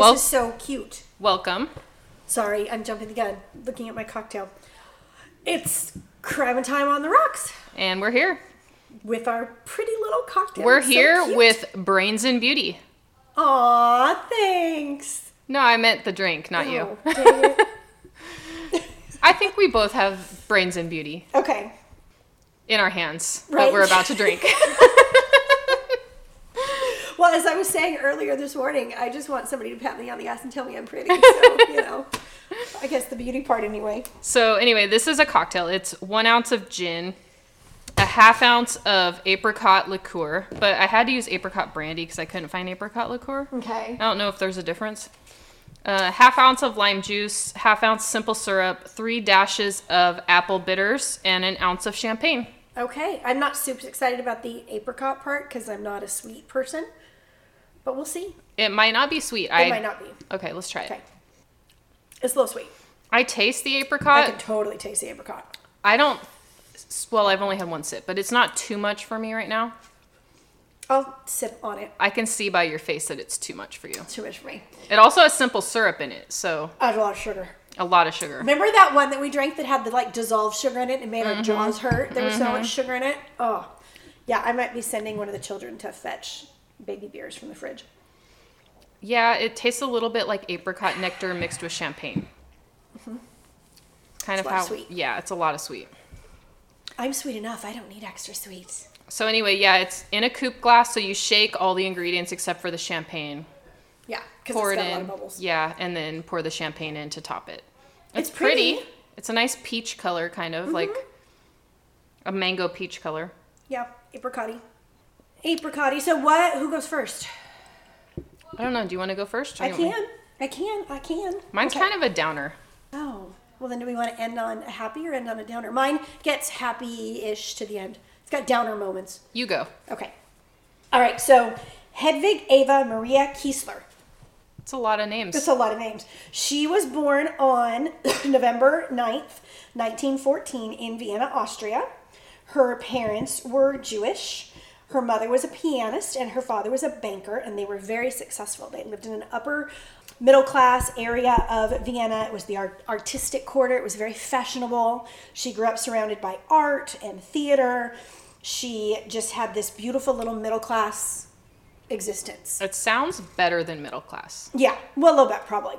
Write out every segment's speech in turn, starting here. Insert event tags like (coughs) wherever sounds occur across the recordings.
Hi, Hi. This Well- is so cute. welcome. Sorry, I'm jumping the gun, looking at my cocktail. It's crime and time on the rocks And we're here. with our pretty little cocktail. We're It's so here cute. with Brains and Beauty. Aw, thanks. No, I meant the drink, not you. Oh, it. (laughs) I think we both have Brains and Beauty Okay. in our hands that Right. we're about to drink. (laughs) (laughs) Well, as I was saying earlier this morning, I just want somebody to pat me on the ass and tell me I'm pretty. So, you know, I guess the beauty part anyway. so, anyway, this is a cocktail. It's one ounce of gin, a half ounce of apricot liqueur, but I had to use apricot brandy because I couldn't find apricot liqueur. Okay. I don't know if there's a difference. Uh, half ounce of lime juice, half ounce simple syrup, three dashes of apple bitters, and an ounce of champagne. Okay. I'm not super excited about the apricot part because I'm not a sweet person, but we'll see. It might not be sweet. It I might not be. Okay, let's try it. Okay. It's a little sweet. I taste the apricot. I can totally taste the apricot. I don't. Well, I've only had one sip, but it's not too much for me right now. I'll sip on it. I can see by your face that it's too much for you. Too much for me. It also has simple syrup in it, so I have a lot of sugar. a lot of sugar. Remember that one that we drank that had the like dissolved sugar in it and made Mm-hmm. our jaws hurt? There was so much sugar in it. Oh, yeah. I might be sending one of the children to fetch baby beers from the fridge. Yeah, it tastes a little bit like apricot nectar mixed with champagne. Mm-hmm. Kind It's of a lot how. of sweet. Yeah, it's a lot of sweet. I'm sweet enough. I don't need extra sweets. So anyway, yeah, it's in a coupe glass, so you shake all the ingredients except for the champagne. Yeah, because Pour it's it got a lot in. of bubbles. Yeah, and then pour the champagne in to top it. It's, It's pretty. pretty. It's a nice peach color, kind of like mm-hmm. a mango peach color. Yeah, apricotty. Apricotty. So what? Who goes first? I don't know. Do you want to go first? I can. I can. I can. Mine's Okay. kind of a downer. Oh, well then do we want to end on a happy or end on a downer? Mine gets happy-ish to the end. It's got downer moments. You go. Okay. All right. So Hedvig Ava Maria Kiesler. It's a lot of names. That's a lot of names. She was born on (coughs) November 9th, 1914 in Vienna, Austria. Her parents were Jewish. Her mother was a pianist and her father was a banker, and they were very successful. They lived in an upper middle class area of Vienna. It was the art- artistic quarter, it was very fashionable. She grew up surrounded by art and theater. She just had this beautiful little middle class existence. It sounds better than middle class. Yeah, well, a little bit probably.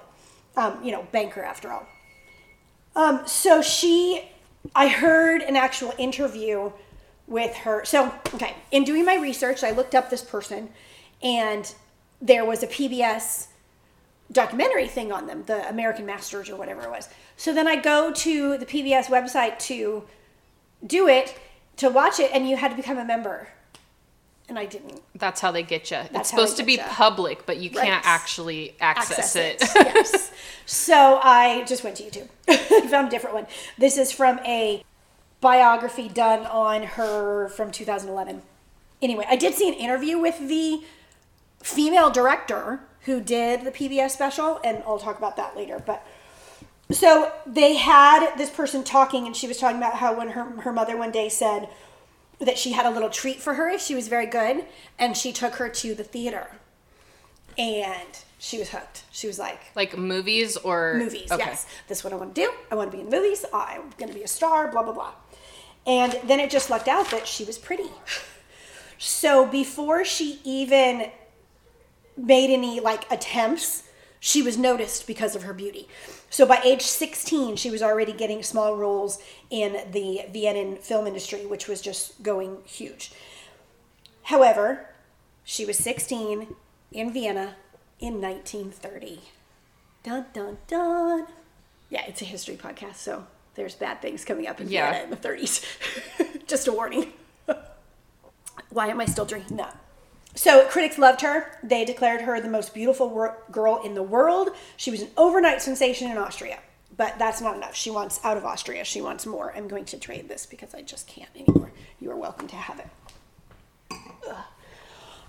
Um, you know, banker after all. Um, so she, I heard an actual interview with her. So, okay, in doing my research, I looked up this person, and there was a PBS documentary thing on them, the American Masters or whatever it was. So then I go to the PBS website to do it, to watch it, and you had to become a member. And I didn't. That's how they get you. It's That's they supposed to be ya. public, but you Right. can't actually access, it. yes. (laughs) So I just went to YouTube. (laughs) I found a different one. This is from a biography done on her from 2011. Anyway, I did see an interview with the female director who did the PBS special, and I'll talk about that later. But so they had this person talking, and she was talking about how when her her mother one day said that she had a little treat for her if she was very good, and she took her to the theater, and she was hooked. She was like, like movies or movies. Okay. Yes, this is what I want to do. I want to be in the movies. I'm going to be a star. Blah blah blah. And then it just lucked out that she was pretty. So before she even made any like attempts, she was noticed because of her beauty. So by age 16, she was already getting small roles in the Vienna film industry, which was just going huge. However, she was 16 in Vienna in 1930. Dun dun dun. Yeah, it's a history podcast, so there's bad things coming up in Yeah. Vienna in the 30s. (laughs) Just a warning. (laughs) Why am I still drinking that? So critics loved her. They declared her the most beautiful wor- girl in the world. She was an overnight sensation in Austria. But that's not enough. She wants out of Austria. She wants more. I'm going to trade this because I just can't anymore. You are welcome to have it.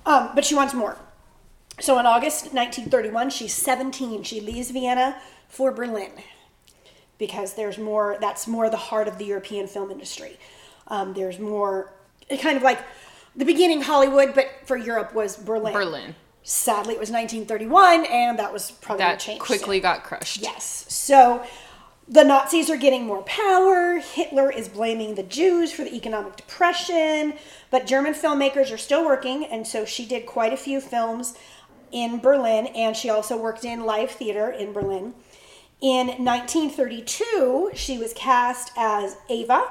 Um, but she wants more. So in August 1931, she's 17. She leaves Vienna for Berlin because there's more, that's more the heart of the European film industry. Um, there's more, kind of like the beginning Hollywood, but for Europe was Berlin. Berlin. Sadly, it was 1931, and that was probably That changed. quickly got crushed. Yes. So the Nazis are getting more power. Hitler is blaming the Jews for the economic depression, but German filmmakers are still working, and so she did quite a few films in Berlin, and she also worked in live theater in Berlin. In 1932, she was cast as Ava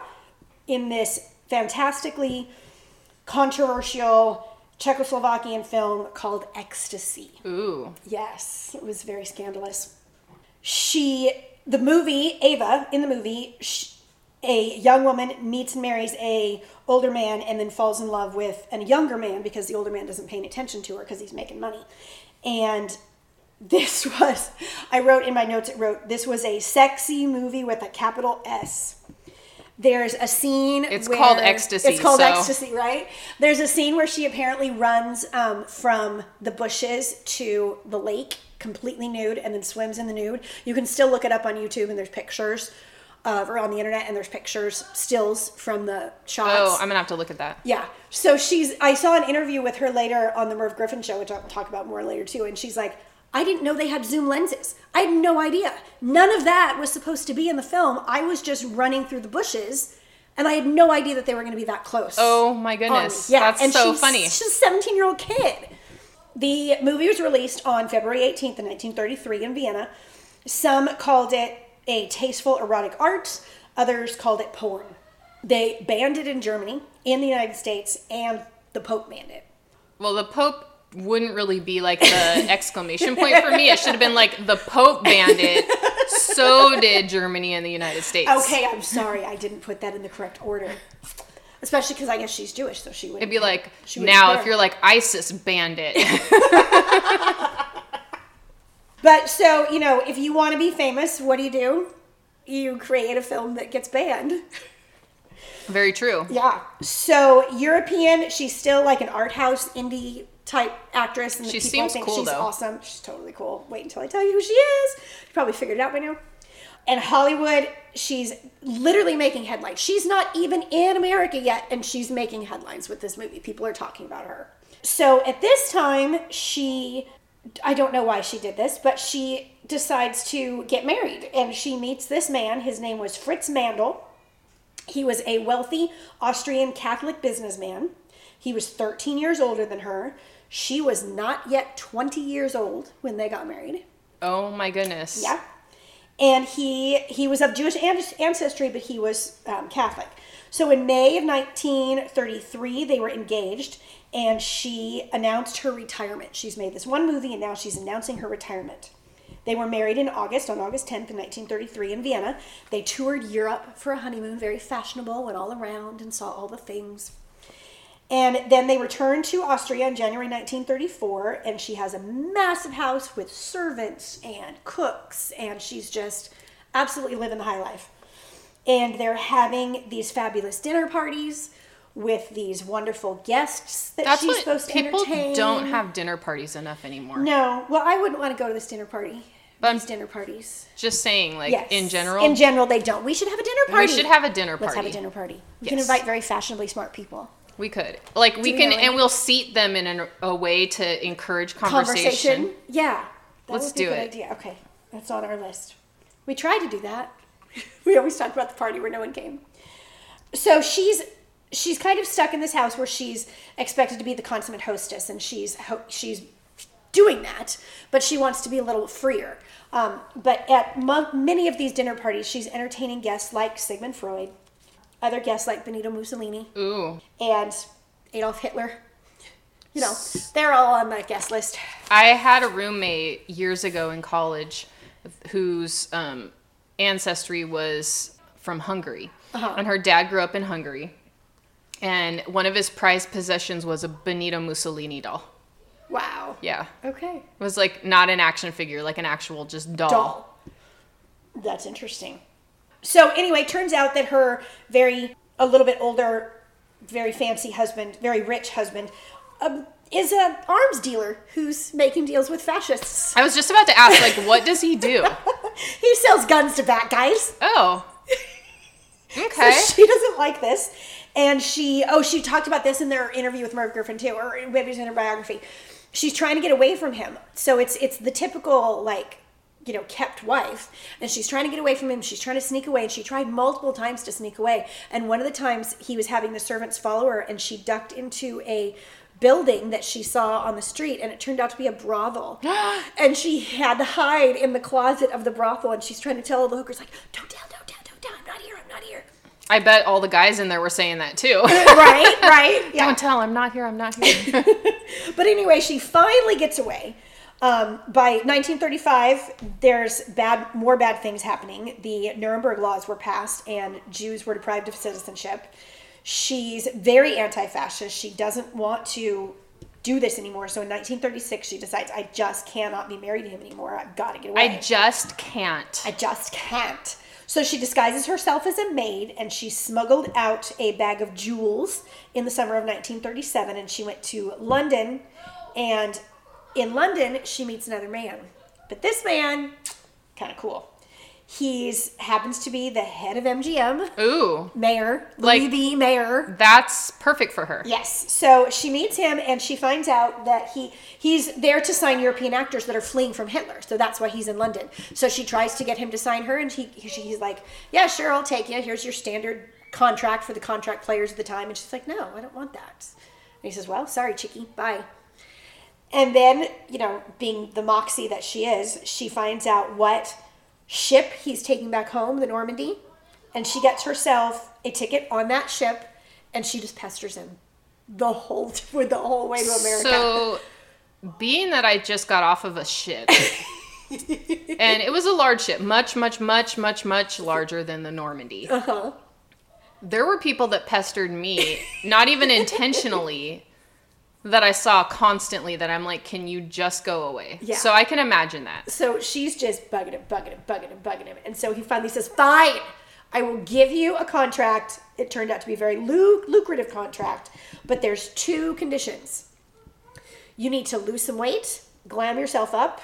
in this fantastically controversial Czechoslovakian film called Ecstasy. Ooh. Yes, it was very scandalous. She, the movie Ava, in the movie, sh a young woman meets and marries a older man and then falls in love with a younger man because the older man doesn't pay any attention to her because he's making money. And this (laughs) was, I wrote in my notes, it wrote, this was a sexy movie with a capital S. There's a scene. It's called Ecstasy, It's called so- Ecstasy, right? There's a scene where she apparently runs um, from the bushes to the lake completely nude and then swims in the nude. You can still look it up on YouTube and there's pictures uh, or on the internet and there's pictures, stills from the shots. Oh, I'm gonna have to look at that. Yeah. So she's, I saw an interview with her later on the Merv Griffin show, which I'll talk about more later too. And she's like, I didn't know they had zoom lenses. I had no idea. None of that was supposed to be in the film. I was just running through the bushes and I had no idea that they were going to be that close. Oh my on me. goodness. Um, That's and so she's- funny. She's a 17 year old kid. The movie was released on February 18th, 1933, in Vienna. Some called it a tasteful erotic art, others called it porn. They banned it in Germany, in the United States, and the Pope banned it. Well, the Pope wouldn't really be like the (laughs) exclamation point for me. It should have been like the Pope banned it. So did Germany and the United States. Okay, I'm sorry, I didn't put that in the correct order. Especially because I guess she's Jewish, so she would. It'd be like now if you're like ISIS banned it. (laughs) But so, you know, if you want to be famous, what do you do? You create a film that gets banned. Very true. Yeah. So European, she's still like an art house indie type actress, and the She people seems think cool, she's though. awesome. She's totally cool. Wait until I tell you who she is. You probably figured it out by now. And Hollywood, she's literally making headlines. She's not even in America yet, and she's making headlines with this movie. People are talking about her. So at this time, she I don't know why she did this, but she decides to get married and she meets this man. His name was Fritz Mandl. He was a wealthy Austrian Catholic businessman. He was 13 years older than her. She was not yet 20 years old when they got married. Oh my goodness. Yeah. And he he was of Jewish ancestry, but he was um, Catholic. So in May of 1933, they were engaged, and she announced her retirement. She's made this one movie, and now she's announcing her retirement. They were married in August, on August 10th, in 1933, in Vienna. They toured Europe for a honeymoon, very fashionable, went all around and saw all the things. And then they return to Austria in January 1934, and she has a massive house with servants and cooks, and she's just absolutely living the high life. And they're having these fabulous dinner parties with these wonderful guests that That's she's what supposed to people entertain. don't have dinner parties enough anymore. No, well, I wouldn't want to go to this dinner party. But- these dinner parties. Just saying, like Yes. in general, In general, they don't. We should have a dinner party. we should have a dinner party. Let's have a dinner party. We can invite very fashionably smart people. We could like we can, and we'll seat them in an, a way to encourage conversation. Yeah. That Let's would be a do good it. Idea. Okay. That's on our list. We tried to do that. (laughs) we always talked about the party where no one came. So she's she's kind of stuck in this house where she's expected to be the consummate hostess and she's ho- she's doing that, but she wants to be a little freer. Um, but at mo- many of these dinner parties, she's entertaining guests like Sigmund Freud, other guests like Benito Mussolini, Ooh, and Adolf Hitler. You know, they're all on the guest list. I had a roommate years ago in college whose um, ancestry was from Hungary, Uh-huh. and her dad grew up in Hungary, and one of his prized possessions was a Benito Mussolini doll. Wow. Yeah, Okay. it was like not an action figure, like an actual just doll. Doll. That's interesting. So anyway, turns out that her very a little bit older, very fancy husband, very rich husband, um, is a arms dealer who's making deals with fascists. I was just about to ask, like, what does he do? (laughs) He sells guns to bad guys. Oh, (laughs) So okay. she doesn't like this. And she, oh, she talked about this in their interview with Merv Griffin too, or maybe it was in her biography. she's trying to get away from him. So it's it's the typical like you know kept wife. And she's trying to get away from him. She's trying to sneak away. And she tried multiple times to sneak away. And one of the times he was having the servants follow her and she ducked into a building that she saw on the street and it turned out to be a brothel. (gasps) And she had to hide in the closet of the brothel and she's trying to tell all the hookers like don't tell don't tell don't tell. I'm not here. I'm not here. I bet all the guys in there were saying that too. (laughs) right right (laughs) yeah. Don't tell, I'm not here, I'm not here. (laughs) But anyway, she finally gets away. Um, by 1935, there's bad, more bad things happening. The Nuremberg laws were passed, and Jews were deprived of citizenship. She's very anti-fascist. She doesn't want to do this anymore. So in 1936, she decides, "I just cannot be married to him anymore. I've got to get away." I just can't. I just can't. So she disguises herself as a maid and she smuggled out a bag of jewels in the summer of 1937 and she went to London and in London she meets another man. But this man kind of cool. He's happens to be the head of MGM, Ooh, Mayer, Like- the Mayer. that's perfect for her. Yes. So she meets him and she finds out that he he's there to sign European actors that are fleeing from Hitler. So that's why he's in London. So she tries to get him to sign her and he he- he's like, "Yeah, sure, I'll take you. Here's your standard contract for the contract players at the time." And she's like, "No, I don't want that." And he says, "Well, sorry, chickie. Bye." And then, you know, being the moxie that she is, she finds out what ship he's taking back home, the Normandie, and she gets herself a ticket on that ship, and she just pesters him the whole (laughs) with the whole way to America. So, being that I just got off of a ship, (laughs) and it was a large ship, much, much, much, much, much larger than the Normandie. uh-huh. There were people that pestered me, not even intentionally, that I saw constantly that I'm like, can you just go away? Yeah. So I can imagine that. So she's just bugging him, bugging him, bugging him, bugging him, and so he finally says, "Fine, I will give you a contract." It turned out to be a very lu- lucrative contract, but there's two conditions. You need to lose some weight, glam yourself up,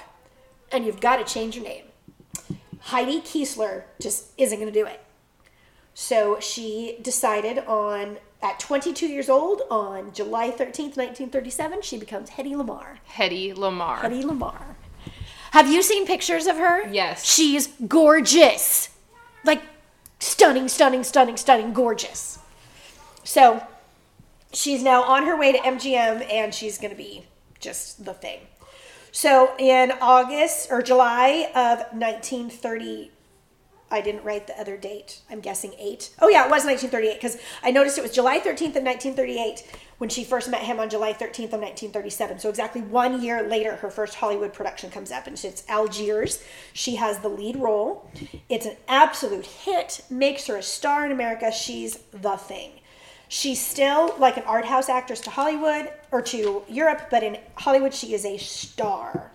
and you've got to change your name. Heidi Kiesler just isn't going to do it. So she decided on, at 22 years old, on July 13th, 1937, she becomes Hedy Lamarr. Hetty Lamarr. Hedy Lamarr. Have you seen pictures of her? Yes. She's gorgeous. Like stunning, stunning, stunning, stunning, gorgeous. So she's now on her way to MGM and she's going to be just the thing. So in August or July of 1930, I didn't write the other date. I'm guessing eight. Oh yeah, it was 1938 because I noticed it was July 13th of 1938 when she first met him on July 13th of 1937. So exactly one year later, her first Hollywood production comes up, and it's Algiers. She has the lead role. It's an absolute hit. Makes her a star in America. She's the thing. She's still like an art house actress to Hollywood or to Europe, but in Hollywood, she is a star.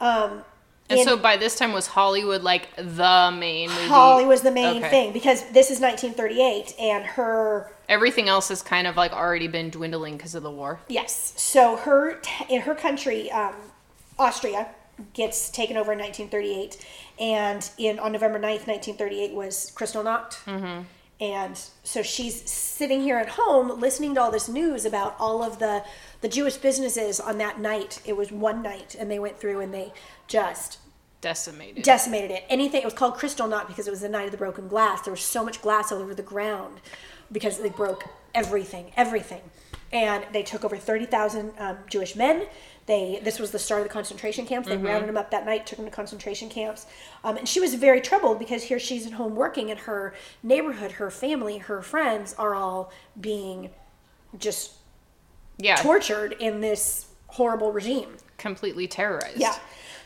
Um, And in- so by this time was Hollywood like the main movie? Holly was the main Okay. thing because this is 1938 and her Everything else has kind of like already been dwindling because of the war. yes so her in her country um, Austria gets taken over in 1938 and in on November 9th 1938 was Kristallnacht mm-hmm. and so she's sitting here at home listening to all this news about all of the the Jewish businesses on that night it was one night and they went through and they just Decimated. decimated it. Anything it was called Kristallnacht because it was the night of the broken glass. There was so much glass all over the ground because they broke everything, everything, and they took over thirty thousand um, Jewish men. They this was the start of the concentration camps. They rounded them up that night, took them to concentration camps, um, and she was very troubled because here she's at home working, and her neighborhood, her family, her friends are all being just yeah. tortured in this horrible regime. completely terrorized. Yeah.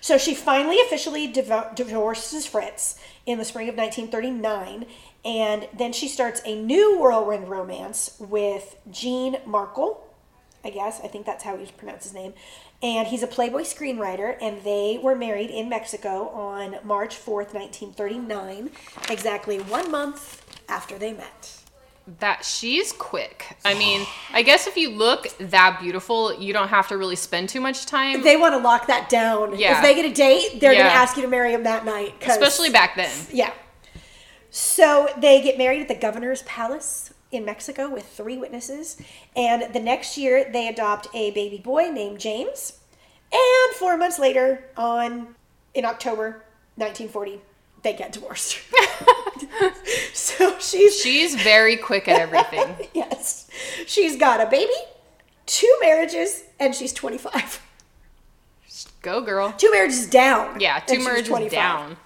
So she finally officially divo- divorces Fritz in the spring of 1939, and then she starts a new whirlwind romance with Gene Markle. I guess I think that's how you pronounce his name. And he's a Playboy screenwriter, and they were married in Mexico on March 4th, 1939, exactly one month after they met. That she's quick. I mean, I guess if you look that beautiful, you don't have to really spend too much time. They want to lock that down. Yeah. If they get a date, they're going to ask you to marry him that night. especially back then. Yeah. So they get married at the governor's palace in Mexico with three witnesses. And the next year, they adopt a baby boy named James. And four months later, on in October 1940, they get divorced. (laughs) (laughs) so she's She's very quick at everything. (laughs) yes, she's got a baby, two marriages, and she's 25. Go, girl. Two marriages down. Yeah, two marriages 25. down.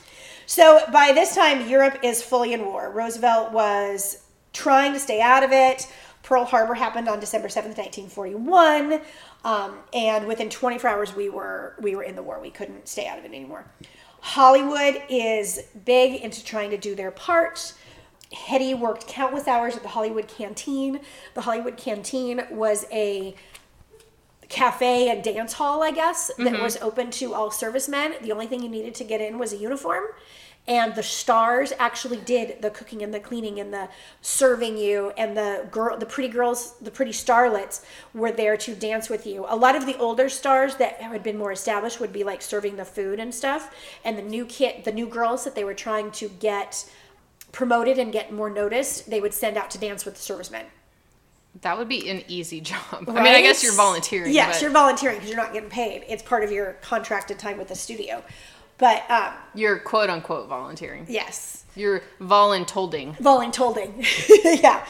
So by this time, Europe is fully in war. Roosevelt was trying to stay out of it. Pearl Harbor happened on December seventh, nineteen forty-one, um, and within twenty-four hours, we were we were in the war. We couldn't stay out of it anymore. Hollywood is big into trying to do their part. Hetty worked countless hours at the Hollywood Canteen. The Hollywood Canteen was a cafe and dance hall, I guess, that mm-hmm. was open to all servicemen. The only thing you needed to get in was a uniform. And the stars actually did the cooking and the cleaning and the serving you, and the girl, the pretty girls, the pretty starlets were there to dance with you. A lot of the older stars that had been more established would be like serving the food and stuff, and the new kid, the new girls that they were trying to get promoted and get more noticed, they would send out to dance with the servicemen. That would be an easy (laughs) job. I mean, I guess you're volunteering. Yes, but you're volunteering because you're not getting paid. It's part of your contracted time with the studio. But um, you're quote unquote volunteering. yes, You're voluntolding. voluntolding. (laughs) yeah.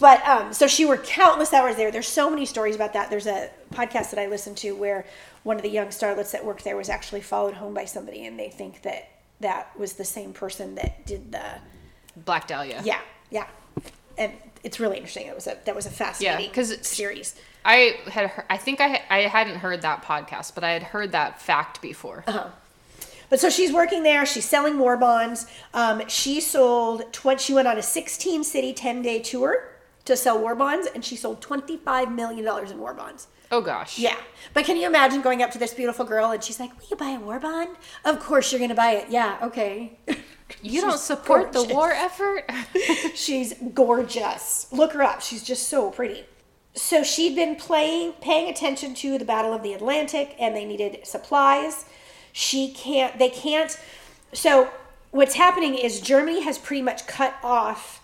But um, so she worked countless hours there. There's so many stories about that. There's a podcast that I listened to where one of the young starlets that worked there was actually followed home by somebody, and they think that that was the same person that did the Black Dahlia. yeah yeah. And it's really interesting. It was a that was a fascinating 'cause it's- series. I had. I think I I hadn't heard that podcast, but I had heard that fact before. Uh-huh. But so she's working there. She's selling war bonds. Um, she sold 20, She went on a 16 city 10 day tour to sell war bonds, and she sold 25 million dollars in war bonds. Oh gosh. Yeah, but can you imagine going up to this beautiful girl and she's like, "Will you buy a war bond?" Of course you're gonna buy it. Yeah, okay. (laughs) You don't support the war effort. (laughs) She's gorgeous. Look her up. She's just so pretty. So she'd been playing, paying attention to the Battle of the Atlantic, and they needed supplies. She can't. They can't. So what's happening is Germany has pretty much cut off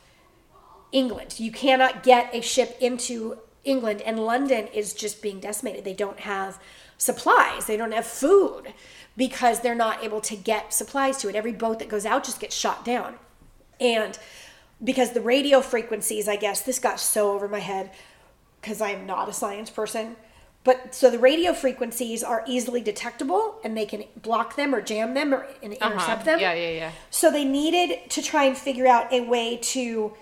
England. You cannot get a ship into England, and London is just being decimated. They don't have supplies. They don't have food because they're not able to get supplies to it. Every boat that goes out just gets shot down. And because the radio frequencies, I guess, this got so over my head because I am not a science person. But so the radio frequencies are easily detectable and they can block them or jam them or and intercept Uh-huh. them. Yeah, yeah, yeah. So they needed to try and figure out a way to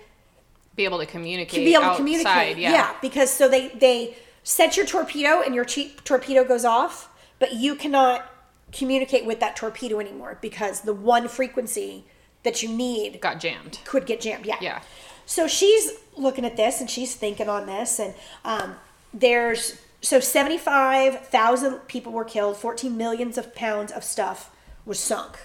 Be able to communicate. to be able outside, to communicate. Yeah. yeah, because so they they set your torpedo and your che- torpedo goes off, but you cannot communicate with that torpedo anymore because the one frequency that you need Got jammed. could get jammed. Yeah. Yeah. So she's looking at this and she's thinking on this, and um, there's so seventy five thousand people were killed, fourteen millions of pounds of stuff was sunk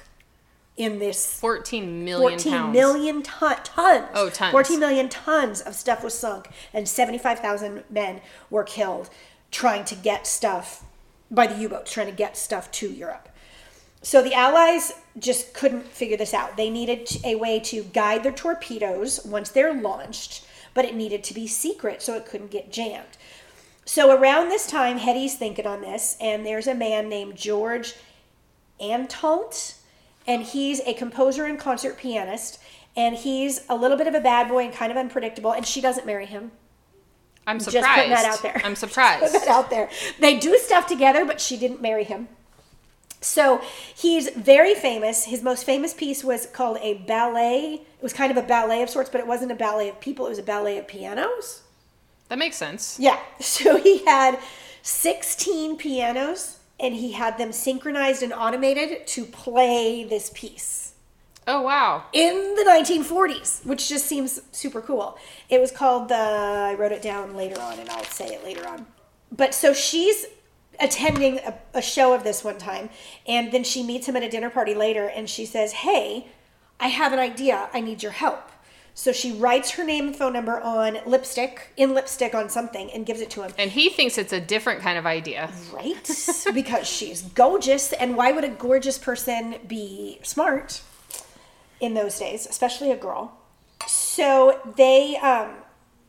in this 14 million 14 pounds. million ton- tons. Oh, tons. 14 million tons of stuff was sunk, and 75,000 men were killed trying to get stuff by the U boats, trying to get stuff to Europe. So the Allies just couldn't figure this out. They needed a way to guide their torpedoes once they're launched, but it needed to be secret so it couldn't get jammed. So around this time, Hetty's thinking on this, and there's a man named George Antant, and he's a composer and concert pianist, and he's a little bit of a bad boy and kind of unpredictable, and she doesn't marry him. I'm surprised. Just putting that out there. I'm (laughs) surprised. that out there. They do stuff together, but she didn't marry him. So he's very famous. His most famous piece was called a ballet. It was kind of a ballet of sorts, but it wasn't a ballet of people, it was a ballet of pianos. That makes sense. Yeah. (laughs) So he had 16 pianos and he had them synchronized and automated to play this piece Oh wow. in the 1940s, which just seems super cool. It was called the, I wrote it down later on and I'll say it later on. But so she's attending a, a show of this one time and then she meets him at a dinner party later and she says, Hey, I have an idea. I need your help. So she writes her name and phone number on lipstick, in lipstick on something, and gives it to him. And he thinks it's a different kind of idea. Right? (laughs) because she's gorgeous. And why would a gorgeous person be smart in those days, especially a girl? So they um,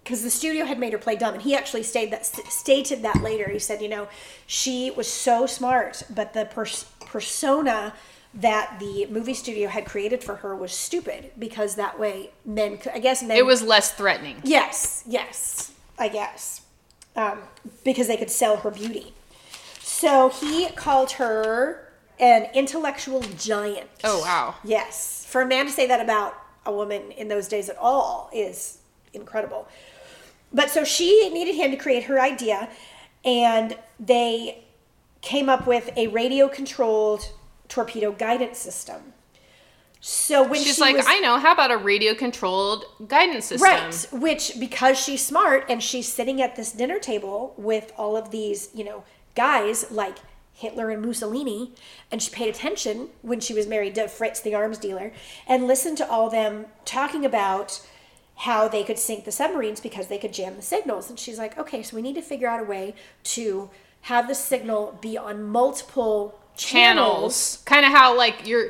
because the studio had made her play dumb, and he actually stayed that stated that later. He said, you know, she was so smart, but the pers- persona that the movie studio had created for her was stupid because that way men, could, I guess, men. It was less threatening. Yes, yes, I guess, um, because they could sell her beauty. So he called her an intellectual giant. Oh wow. Yes, for a man to say that about a woman in those days at all is incredible. But so she needed him to create her idea, and they came up with a radio controlled torpedo guidance system. So when She's she like, was, I know. How about a radio controlled guidance system? Right. Which, because she's smart and she's sitting at this dinner table with all of these, you know, guys like Hitler and Mussolini, and she paid attention when she was married to Fritz, the arms dealer, and listened to all them talking about how they could sink the submarines because they could jam the signals. And she's like, okay, so we need to figure out a way to have the signal be on multiple channels. channels. Kind of how like your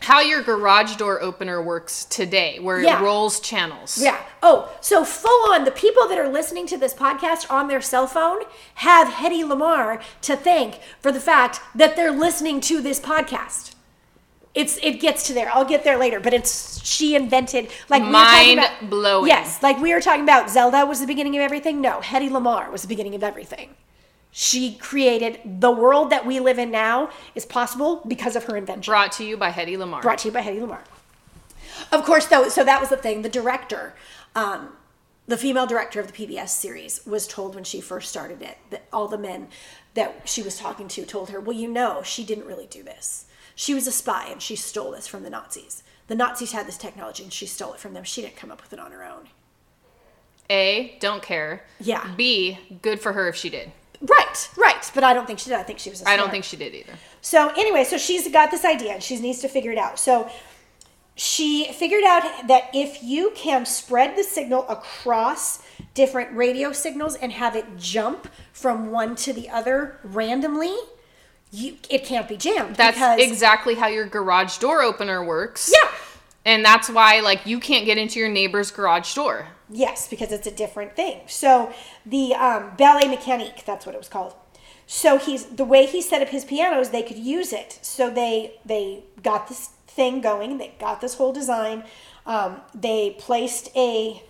how your garage door opener works today, where Yeah. it rolls channels. Yeah. Oh, so full on, the people that are listening to this podcast on their cell phone have Hetty Lamarr to thank for the fact that they're listening to this podcast. It's it gets to there. I'll get there later, but it's she invented like we were Mind about- blowing. Yes, like we were talking about Zelda was the beginning of everything. No, Hetty Lamarr was the beginning of everything. She created the world that we live in now is possible because of her invention Brought to you by Hetty Lamarr. brought to you by Hetty Lamarr. Of course, though, so that was the thing. The director, um, the female director of the PBS series, was told when she first started it that all the men that she was talking to told her, "Well, you know, she didn't really do this. She was a spy and she stole this from the Nazis. The Nazis had this technology and she stole it from them. She didn't come up with it on her own." A, don't care. Yeah. B, good for her if she did. Right, right. But I don't think she did. I think she was. I don't think she did either. So anyway, so she's got this idea and she needs to figure it out. So she figured out that if you can spread the signal across different radio signals and have it jump from one to the other randomly, you it can't be jammed. That's because, exactly how your garage door opener works. Yeah. And that's why like you can't get into your neighbor's garage door. Yes, because it's a different thing. So the um, ballet mécanique, that's what it was called. So he's the way he set up his pianos, they could use it. So they they got this thing going. They got this whole design. Um, they placed a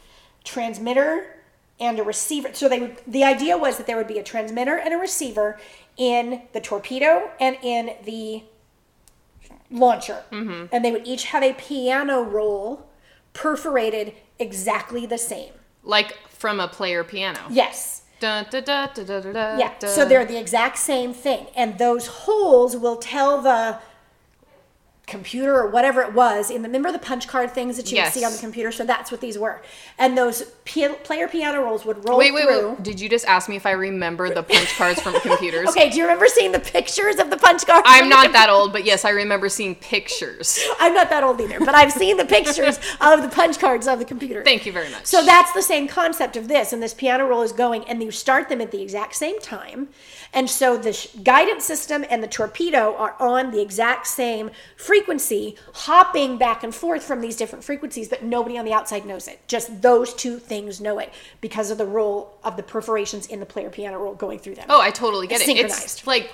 transmitter and a receiver. So they would. The idea was that there would be a transmitter and a receiver in the torpedo and in the launcher, and they would each have a piano roll perforated exactly the same. Like from a player piano. Yes. Dun, da, da, da, Yeah. So they're the exact same thing. And those holes will tell the computer or whatever it was in the remember the punch card things that you would see on the computer so that's what these were and those player piano rolls would roll Wait, wait, through wait. Did you just ask me if I remember the punch cards from computers? (laughs) okay do you remember seeing the pictures of the punch cards I'm not that old, but yes, I remember seeing pictures. (laughs) I'm not that old either, but I've seen the pictures of the punch cards of the computer. Thank you very much. So that's the same concept of this, and this piano roll is going, and you start them at the exact same time. And so the sh- guidance system and the torpedo are on the exact same frequency, hopping back and forth from these different frequencies, but nobody on the outside knows it. Just those two things know it because of the roll of the perforations in the player piano roll going through them. Oh, I totally get It's it. synchronized. It's like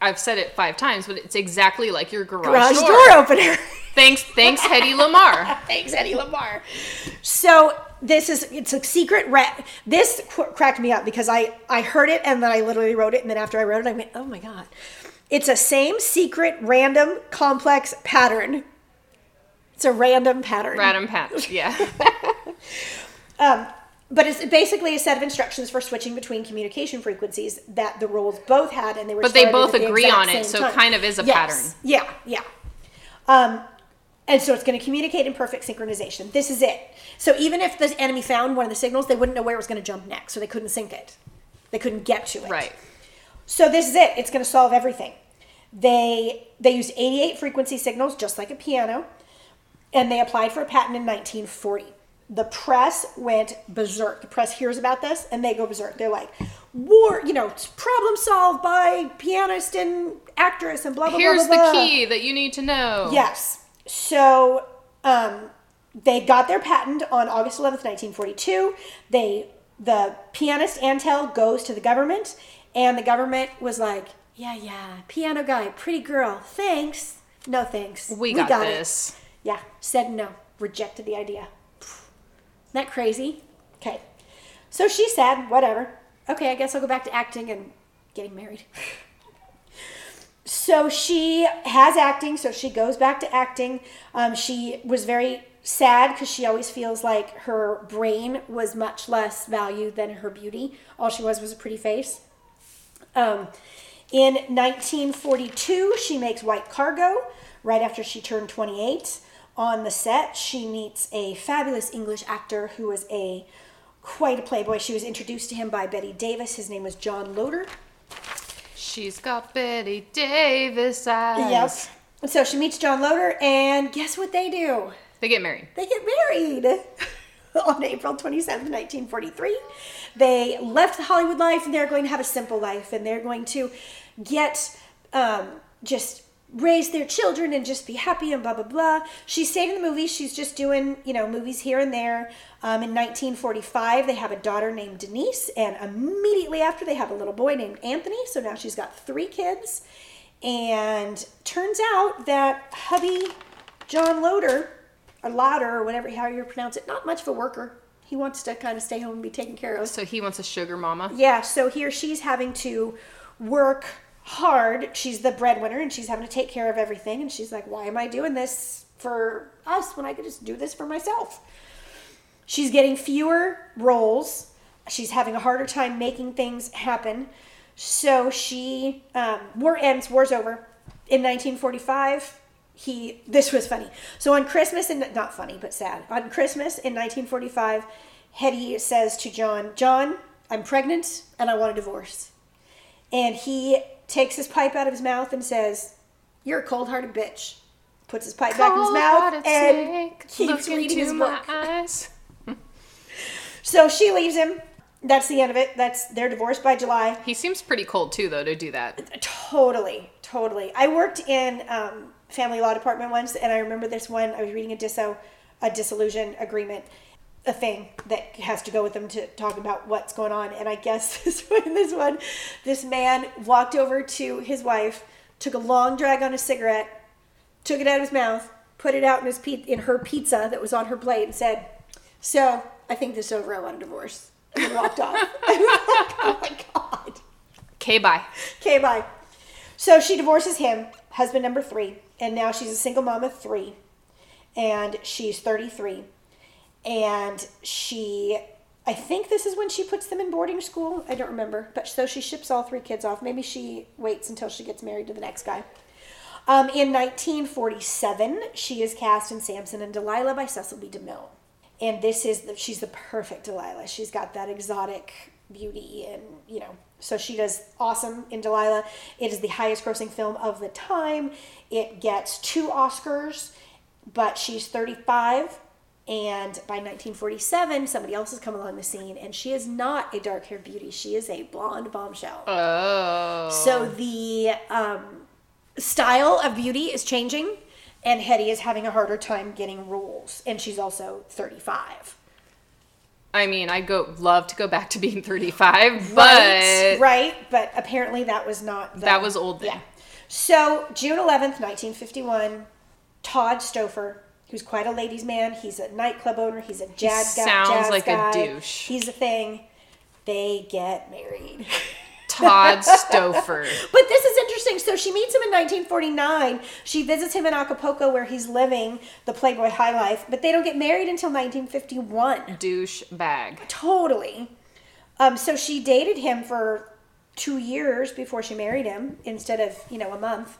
I've said it five times, but it's exactly like your garage, Garage door. door opener. (laughs) Thanks, thanks, Hetty Lamarr. (laughs) Thanks, Eddie Lamarr. So this is it's a secret rat. This cracked me up because I I heard it and then I literally wrote it and then after I wrote it I went oh my god, it's a same secret random complex pattern. It's a random pattern. Random Patch. Yeah. (laughs) But it's basically a set of instructions for switching between communication frequencies that the roles both had, and they were. But they both the agree on it, so it kind of is a Yes. pattern. Yeah, yeah. Um, and so it's going to communicate in perfect synchronization. This is it. So even if the enemy found one of the signals, they wouldn't know where it was going to jump next, so they couldn't sync it. They couldn't get to it. right. So this is it. It's going to solve everything. They they used 88 frequency signals, just like a piano, and they applied for a patent in 1940. The press went berserk. The press hears about this and they go berserk. They're like, "War, you know, problem solved by pianist and actress and blah blah Here's blah Here's the blah." key that you need to know. Yes. So um, they got their patent on August 11th, 1942. They the pianist Antheil goes to the government, and the government was like, "Yeah, yeah, piano guy, pretty girl, thanks, no thanks, We, got, it." this. Yeah, said no, rejected the idea. Isn't that crazy? Okay, so she said, "Whatever. Okay, I guess I'll go back to acting and getting married." so she has acting so she goes back to acting um, she was very sad because she always feels like her brain was much less valued than her beauty all she was was a pretty face um, in 1942 she makes white cargo right after she turned 28 on the set she meets a fabulous english actor who was a quite a playboy she was introduced to him by bette davis his name was john loder She's got Bette Davis eyes. Yep. And so she meets John Loder, and guess what they do? They get married. They get married (laughs) (laughs) on April 27th, 1943. They left the Hollywood life, and they're going to have a simple life, and they're going to get um, just raise their children and just be happy and blah blah blah. She stayed in the movies. She's just doing you know movies here and there. Um, in 1945, they have a daughter named Denise, and immediately after, they have a little boy named Anthony. So now she's got three kids. And turns out that hubby John Loder, or Lauder, or whatever how you pronounce it, not much of a worker. He wants to kind of stay home and be taken care of. So he wants a sugar mama. Yeah, so he or she's having to work hard. She's the breadwinner and she's having to take care of everything. And she's like, why am I doing this for us when I could just do this for myself? She's getting fewer roles. She's having a harder time making things happen. So she, um, war ends, war's over. In 1945, he, this was funny. So on Christmas, and not funny, but sad. On Christmas in 1945, Hetty says to John, John, I'm pregnant and I want a divorce. And he takes his pipe out of his mouth and says, You're a cold hearted bitch. Puts his pipe back in his mouth and snake, keeps reading his book. (laughs) So she leaves him. That's the end of it. That's their divorce by July. He seems pretty cold too, though, to do that. Totally, totally. I worked in um, family law department once, and I remember this one. I was reading a disso, a dissolution agreement, a thing that has to go with them to talk about what's going on. And I guess (laughs) this one, this one, this man walked over to his wife, took a long drag on a cigarette, took it out of his mouth, put it out in his pe- in her pizza that was on her plate, and said, "So I think this is over. I want a divorce." And walked off. (laughs) Like, "Oh my god." Okay, bye. Okay, bye. So she divorces him, husband number three, and now she's a single mom of three, and she's 33. And she, I think this is when she puts them in boarding school. I don't remember. But so she ships all three kids off. Maybe she waits until she gets married to the next guy. Um, in 1947, she is cast in Samson and Delilah by Cecil B. DeMille. And this is, the, she's the perfect Delilah. She's got that exotic beauty and, you know, so she does awesome in Delilah. It is the highest grossing film of the time. It gets two Oscars, but she's 35. And by 1947, somebody else has come along the scene, and she is not a dark haired beauty. She is a blonde bombshell. Oh. So the um, style of beauty is changing, and Hetty is having a harder time getting rules, and she's also 35. I mean, I go love to go back to being 35, but right, right, but apparently that was not the, that was old then. yeah. So June 11th, 1951, Todd Stauffer, who's quite a ladies' man, he's a nightclub owner, he's a jazz guy, sounds jazz like a douche. He's a thing. They get married. (laughs) Todd Stauffer. (laughs) But this is interesting. So she meets him in 1949. She visits him in Acapulco where he's living the Playboy high life, but they don't get married until 1951. Douche bag. Totally. Um, so she dated him for two years before she married him instead of, you know, a month.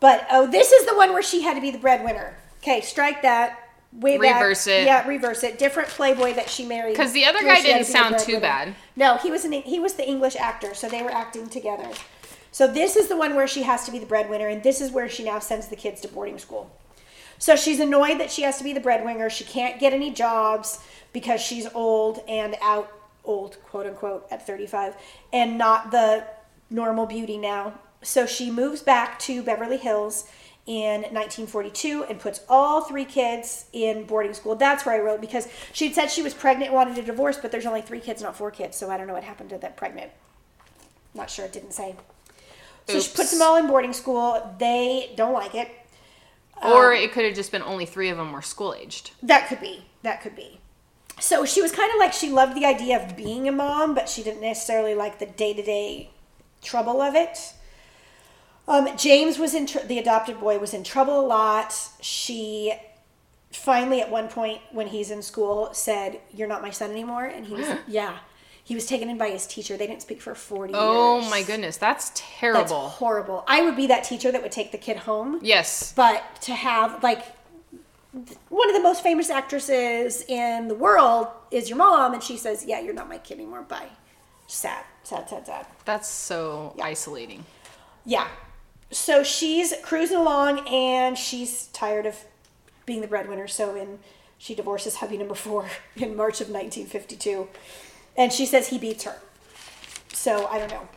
But oh, this is the one where she had to be the breadwinner. Okay, strike that. Way back. Reverse it. Yeah, reverse it. Different Playboy that she married. Because the other guy didn't to be the sound too bad. No, he was an he was the English actor, so they were acting together. So this is the one where she has to be the breadwinner, and this is where she now sends the kids to boarding school. So she's annoyed that she has to be the breadwinner. She can't get any jobs because she's old and out old, quote unquote, at 35, and not the normal beauty now. So she moves back to Beverly Hills in 1942 and puts all three kids in boarding school. That's where I wrote because she'd said she was pregnant, wanted a divorce, but there's only three kids, not four kids. So I don't know what happened to that pregnant. Not sure. It didn't say. So she puts them all in boarding school. They don't like it. Or um, it could have just been only three of them were school aged. That could be. That could be. So she was kind of like she loved the idea of being a mom, but she didn't necessarily like the day to day trouble of it. Um, James was in tr- the adopted boy was in trouble a lot. She finally, at one point when he's in school, said, "You're not my son anymore," and he was (gasps) yeah. He was taken in by his teacher. They didn't speak for forty Oh years. Oh my goodness, that's terrible. That's horrible. I would be that teacher that would take the kid home. yes. But to have like one of the most famous actresses in the world is your mom, and she says, "Yeah, you're not my kid anymore." Bye. Sad, sad, sad, sad. That's so isolating. Yeah. So she's cruising along, and she's tired of being the breadwinner. So in she divorces hubby number four (laughs) in March of 1952, and she says he beats her. So I don't know.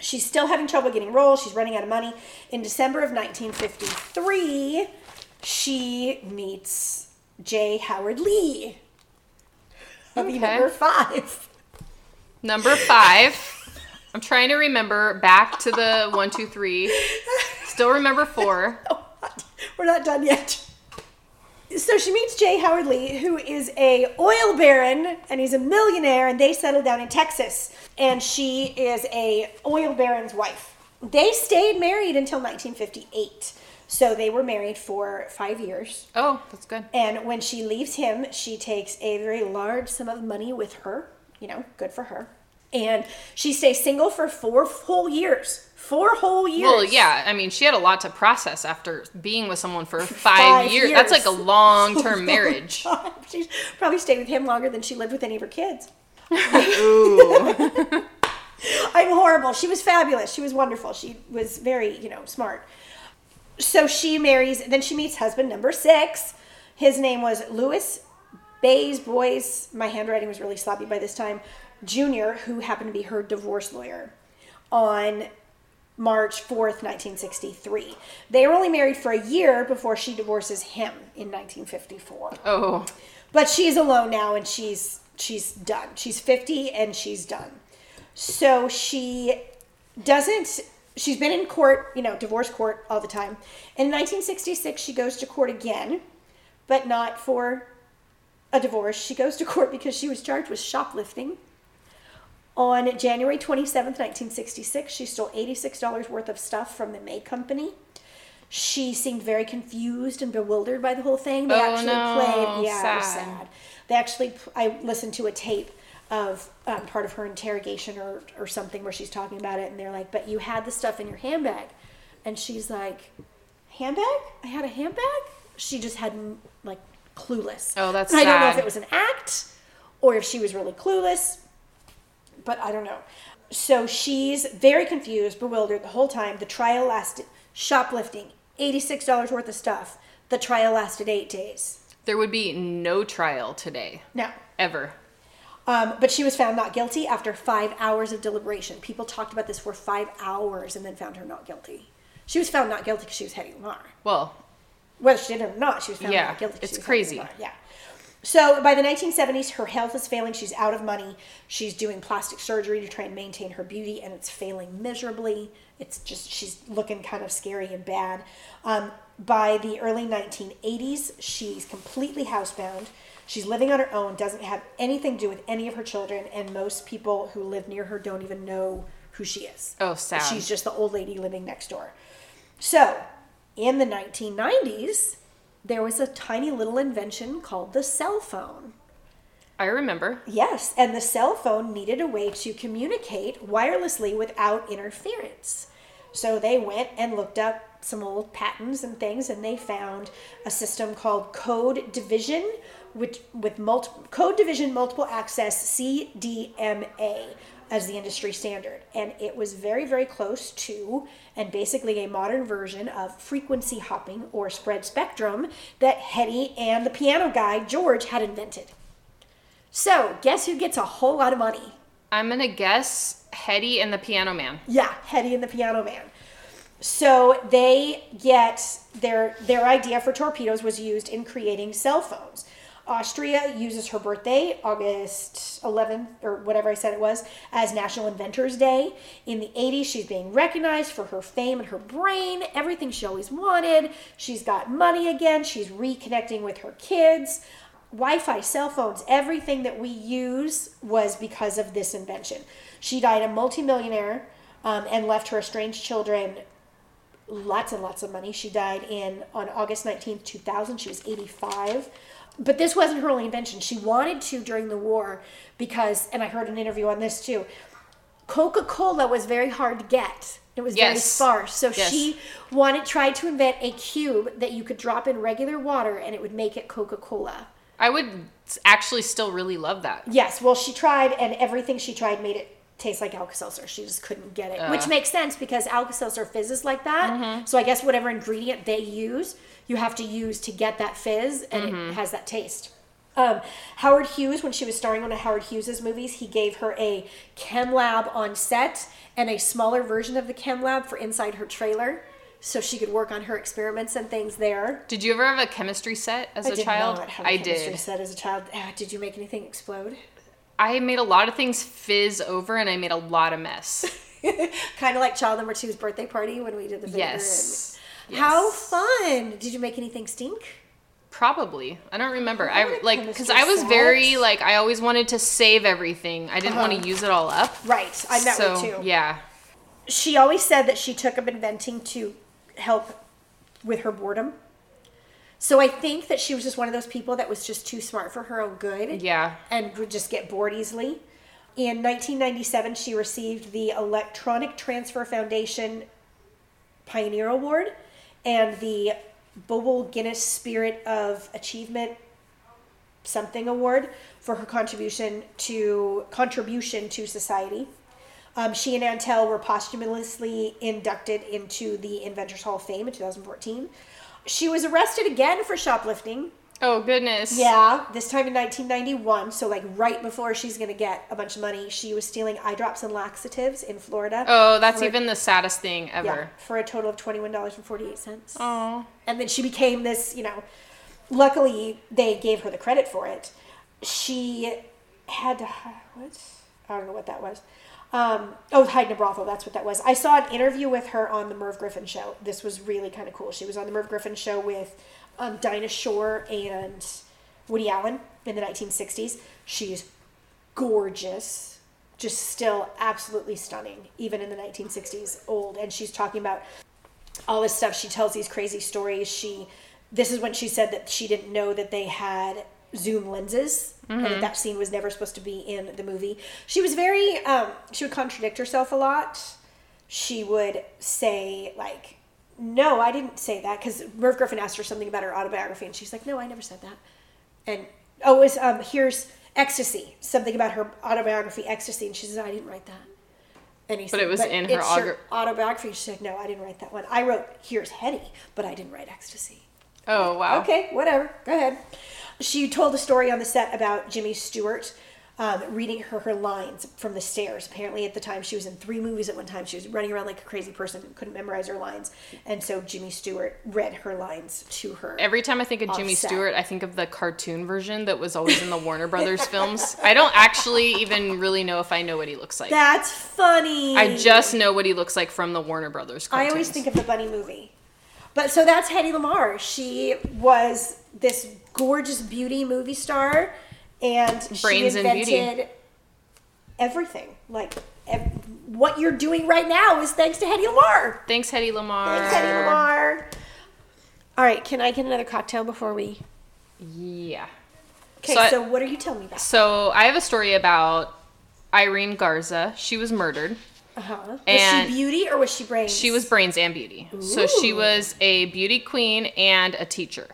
She's still having trouble getting roles. She's running out of money. In December of 1953, she meets J. Howard Lee. Hubby Okay. number five. Number five. I'm trying to remember back to the one, two, three. Still remember four. (laughs) Oh, we're not done yet. So she meets Jay Howard Lee, who is a oil baron, and he's a millionaire, and they settle down in Texas. And she is a oil baron's wife. They stayed married until 1958. So they were married for five years. Oh, that's good. And when she leaves him, she takes a very large sum of money with her. You know, good for her. And she stays single for four whole years. Four whole years. Well, yeah. I mean, she had a lot to process after being with someone for (laughs) five, Five years. That's like a long term (laughs) oh marriage. She's probably stayed with him longer than she lived with any of her kids. (laughs) Ooh. I'm horrible. She was fabulous. She was wonderful. She was very, you know, smart. So she marries, then she meets husband number six. His name was Louis Bays Boys. My handwriting was really sloppy by this time. Junior, who happened to be her divorce lawyer, on March 4th, 1963. They were only married for a year before she divorces him in 1954. Oh. But she's alone now and she's she's done. She's 50 and she's done. So she doesn't she's been in court, you know, divorce court all the time. In 1966 she goes to court again, but not for a divorce. She goes to court because she was charged with shoplifting. On January 27th, 1966, she stole $86 worth of stuff from the May Company. She seemed very confused and bewildered by the whole thing. They Oh, actually no. played, yeah, it was Sad. sad. They actually, I listened to a tape of um, part of her interrogation or, or something where she's talking about it, and they're like, "But you had the stuff in your handbag," and she's like, "Handbag? I had a handbag." She just hadn't like clueless. Oh, that's And I don't know if it was an act or if she was really clueless but I don't know. So she's very confused, bewildered the whole time. The trial lasted, shoplifting, $86 worth of stuff. The trial lasted eight days. There would be no trial today. No. Ever. Um, but she was found not guilty after five hours of deliberation. People talked about this for five hours and then found her not guilty. She was found not guilty because she was Hedy Lamarr. Well, Whether she did it or not, she was found Yeah, not guilty. it's crazy. Yeah. So by the 1970s, her health is failing. She's out of money. She's doing plastic surgery to try and maintain her beauty, and it's failing miserably. It's just she's looking kind of scary and bad. Um, by the early 1980s, she's completely housebound. She's living on her own, doesn't have anything to do with any of her children, and most people who live near her don't even know who she is. Oh, sad. She's just the old lady living next door. So, in the 1990s, there was a tiny little invention called the cell phone. I remember. Yes, and the cell phone needed a way to communicate wirelessly without interference. So they went and looked up some old patents and things, and they found a system called code division, which with multiple code division multiple access CDMA as the industry standard, and it was very very close to and basically a modern version of frequency hopping or spread spectrum that Hedy and the piano guy George had invented. So, guess who gets a whole lot of money? I'm going to guess Hedy and the Piano Man. Yeah, Hedy and the Piano Man. So they get their their idea for torpedoes was used in creating cell phones. Austria uses her birthday, August 11th, or whatever I said it was, as National Inventors Day. In the 80s, she's being recognized for her fame and her brain, everything she always wanted. She's got money again. She's reconnecting with her kids. Wi Fi, cell phones, everything that we use was because of this invention. She died a multimillionaire um, and left her estranged children lots and lots of money. She died in on August 19th, 2000. She was 85. But this wasn't her only invention. She wanted to during the war because and I heard an interview on this too. Coca-Cola was very hard to get. It was very Yes. sparse. So Yes. she wanted tried to invent a cube that you could drop in regular water and it would make it Coca-Cola. I would actually still really love that. Yes, well, she tried, and everything she tried made it taste like Alka Seltzer. She just couldn't get it, which Uh. makes sense because Alka Seltzer fizzes like that. Mm-hmm. So I guess whatever ingredient they use, you have to use to get that fizz, and Mm-hmm. it has that taste. Um, Howard Hughes, when she was starring one of Howard Hughes's movies, he gave her a chem lab on set and a smaller version of the chem lab for inside her trailer, so she could work on her experiments and things there. Did you ever have a chemistry set as I a did child? not have a I chemistry did. set as a child. Ah, did you make anything explode? I made a lot of things fizz over and I made a lot of mess. (laughs) kind of like child number two's birthday party when we did the vinegar. yes. and- How fun! Did you make anything stink? Probably. I don't remember. I I like because I was set. very like I always wanted to save everything. I didn't want Uh-huh. to use it all up. Right, I met so, too. Yeah. She always said that she took up inventing to help with her boredom. So I think that she was just one of those people that was just too smart for her own good. Yeah. and would just get bored easily. In 1997, she received the Electronic Transfer Foundation Pioneer Award and the Boble Guinness Spirit of Achievement something award for her contribution to contribution to society. Um, she and Antheil were posthumously inducted into the Inventors Hall of Fame in 2014. She was arrested again for shoplifting Oh goodness. yeah, this time in 1991, so like right before she's gonna get a bunch of money, she was stealing eye drops and laxatives in Florida. Oh, that's for, even the saddest thing yeah, ever. for a total of twenty one dollars and forty eight cents. Oh. And then she became this, you know. Luckily, they gave her the credit for it. She had to what? I don't know what that was. Um, oh, hide in brothel. That's what that was. I saw an interview with her on the Merv Griffin show. This was really kind of cool. She was on the Merv Griffin show with um, Dinah Shore and Woody Allen in the 1960s. She's gorgeous, just still absolutely stunning, even in the 1960s, old. And she's talking about all this stuff. She tells these crazy stories. She, this is when she said that she didn't know that they had zoom lenses and that scene was never supposed to be in the movie. She was very, um, she would contradict herself a lot. She would say like, "No, I didn't say that," because Merv Griffin asked her something about her autobiography, and she's like, "No, I never said that." And oh, was um, here's ecstasy, something about her autobiography, ecstasy, and she says, "I didn't write that." And he But said, it was in her your autobiography. She said, "No, I didn't write that one. I wrote here's Hetty, but I didn't write ecstasy." Oh wow. Okay, whatever. Go ahead. She told a story on the set about Jimmy Stewart um, reading her her lines from the stairs. Apparently, at the time, she was in three movies at one time. She was running around like a crazy person, couldn't memorize her lines, and so Jimmy Stewart read her lines to her. Every time I think of Jimmy Offset. Stewart, I think of the cartoon version that was always in the Warner (laughs) Brothers films. I don't actually even really know if I know what he looks like. That's funny. I just know what he looks like from the Warner Brothers I always think of the bunny movie. But so that's Hedy Lamarr. She was this gorgeous beauty movie star, and Brains she invented everything. Like ev- what you're doing right now is thanks to Hedy Lamarr. Thanks, Hedy Lamarr. Thanks, Hedy Lamarr. All right, can I get another cocktail before we? Yeah. Okay, So I- so what are you telling me about? So I have a story about Irene Garza. She was murdered. Uh huh. Was she beauty or was she brains? She was brains and beauty. So she was a beauty queen and a teacher.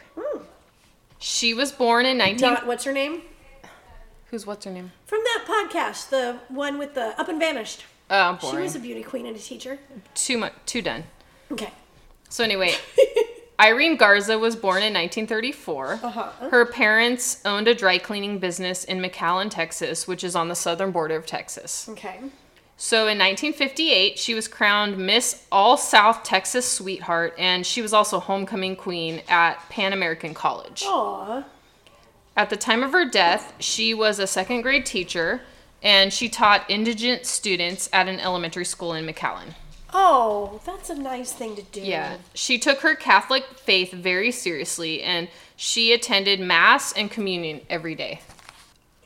She was born in 19 not. What's her name? Who's what's her name? From that podcast, the one with the up and vanished. Oh, She was a beauty queen and a teacher. too much too done. Okay. So anyway, (laughs) Irene Garza was born in 1934. Uh-huh. Her parents owned a dry cleaning business in McAllen, Texas, which is on the southern border of Texas. Okay. So in 1958, she was crowned Miss All South Texas Sweetheart, and she was also homecoming queen at Pan American College. Aw. At the time of her death, she was a second grade teacher, and she taught indigent students at an elementary school in McAllen. Oh, that's a nice thing to do. Yeah, she took her Catholic faith very seriously, and she attended Mass and communion every day.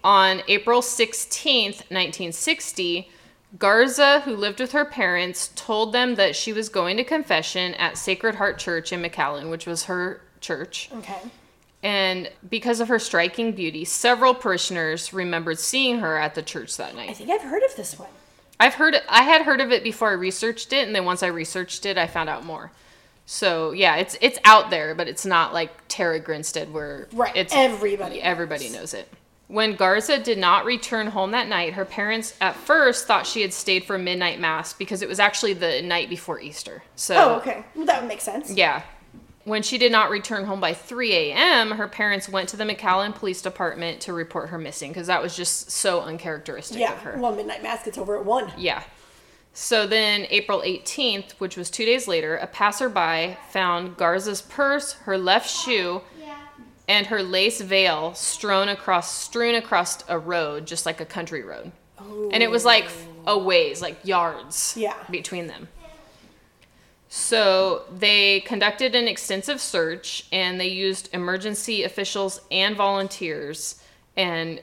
On April 16th, 1960, Garza, who lived with her parents, told them that she was going to confession at Sacred Heart Church in McAllen, which was her church. Okay. And because of her striking beauty, several parishioners remembered seeing her at the church that night. I think I've heard of this one. I've heard I had heard of it before I researched it, and then once I researched it, I found out more. So yeah, it's it's out there, but it's not like Tara Grinstead where Right, it's everybody everybody knows. knows it. When Garza did not return home that night, her parents at first thought she had stayed for midnight mass because it was actually the night before Easter. So Oh, okay. Well, that would make sense. yeah. When she did not return home by 3 a.m., her parents went to the McAllen Police Department to report her missing because that was just so uncharacteristic of her. Yeah. Well, Midnight Mass gets over at 1. Yeah. So then, April 18th, which was two days later, a passerby found Garza's purse, her left shoe, and her lace veil strewn across strewn across a road, just like a country road. And it was like a ways, like yards Yeah. between them. So they conducted an extensive search and they used emergency officials and volunteers and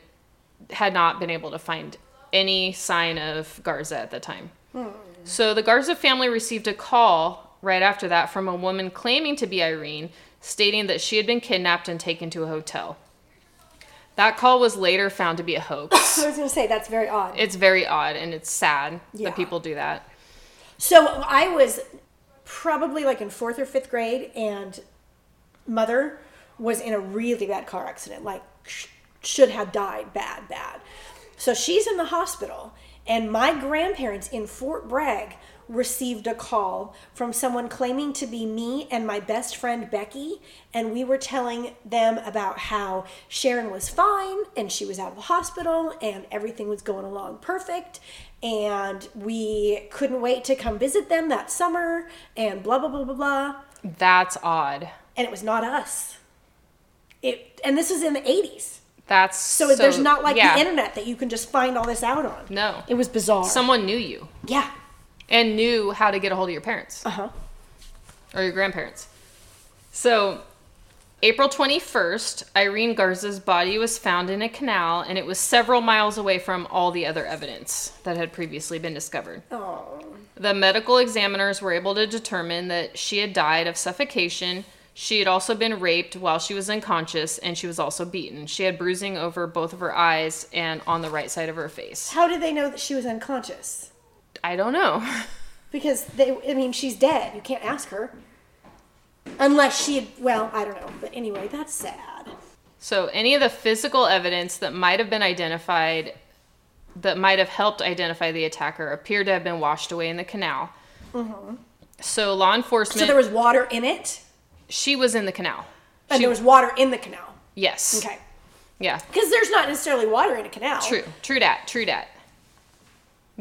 had not been able to find any sign of Garza at the time. Hmm. So the Garza family received a call right after that from a woman claiming to be Irene, stating that she had been kidnapped and taken to a hotel. That call was later found to be a hoax. (coughs) I was going to say, that's very odd. it's very odd and it's sad Yeah. that people do that. So I was probably like in fourth or fifth grade, and mother was in a really bad car accident, like sh- should have died bad, bad. So she's in the hospital, and my grandparents in Fort Bragg received a call from someone claiming to be me and my best friend Becky, and we were telling them about how Sharon was fine and she was out of the hospital and everything was going along perfect and we couldn't wait to come visit them that summer and blah blah blah blah blah That's odd. and it was not us. It and this was in the 80s. That's So, there's not like yeah. the internet that you can just find all this out on. No. It was bizarre. Someone knew you yeah. And knew how to get a hold of your parents Uh-huh. or your grandparents. So, April 21st, Irene Garza's body was found in a canal and it was several miles away from all the other evidence that had previously been discovered. Oh. The medical examiners were able to determine that she had died of suffocation. She had also been raped while she was unconscious and she was also beaten. She had bruising over both of her eyes and on the right side of her face. How did they know that she was unconscious? I don't know. Because they I mean she's dead. You can't ask her. Unless she had well, I don't know. But anyway, that's sad. So, any of the physical evidence that might have been identified, that might have helped identify the attacker, appeared to have been washed away in the canal. Mm-hmm. So, law enforcement. So there was water in it? she was in the canal. And She- there was water in the canal. yes. Okay. Yeah. Because there's not necessarily water in a canal. True. True dat. True dat.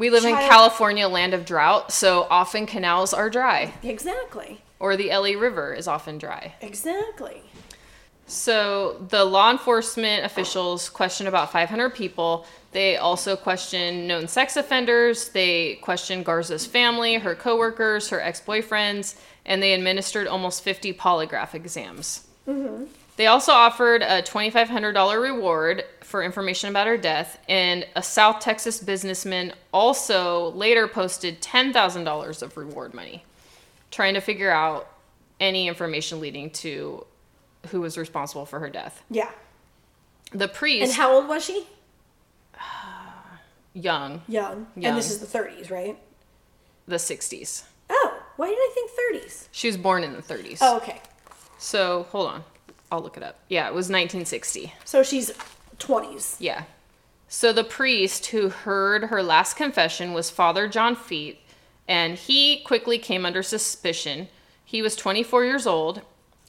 We live in California, land of drought, so often canals are dry, Exactly. or the LA River is often dry. Exactly. So the law enforcement officials questioned about 500 people. They also questioned known sex offenders. They questioned Garza's family, her coworkers, her ex-boyfriends, and they administered almost 50 polygraph exams. Mm-hmm. They also offered a $2,500 reward for information about her death, and a South Texas businessman also later posted $10,000 of reward money, trying to figure out any information leading to who was responsible for her death. Yeah. The priest, And how old was she? young, (sighs) Young. Young. And this is the 30s, right? the 60s. Oh, why did I think 30s? She was born in the 30s. Oh, okay. So hold on. I'll look it up. Yeah, it was 1960. So she's 20s. Yeah. So the priest who heard her last confession was Father John Feit, and he quickly came under suspicion. He was 24 years old,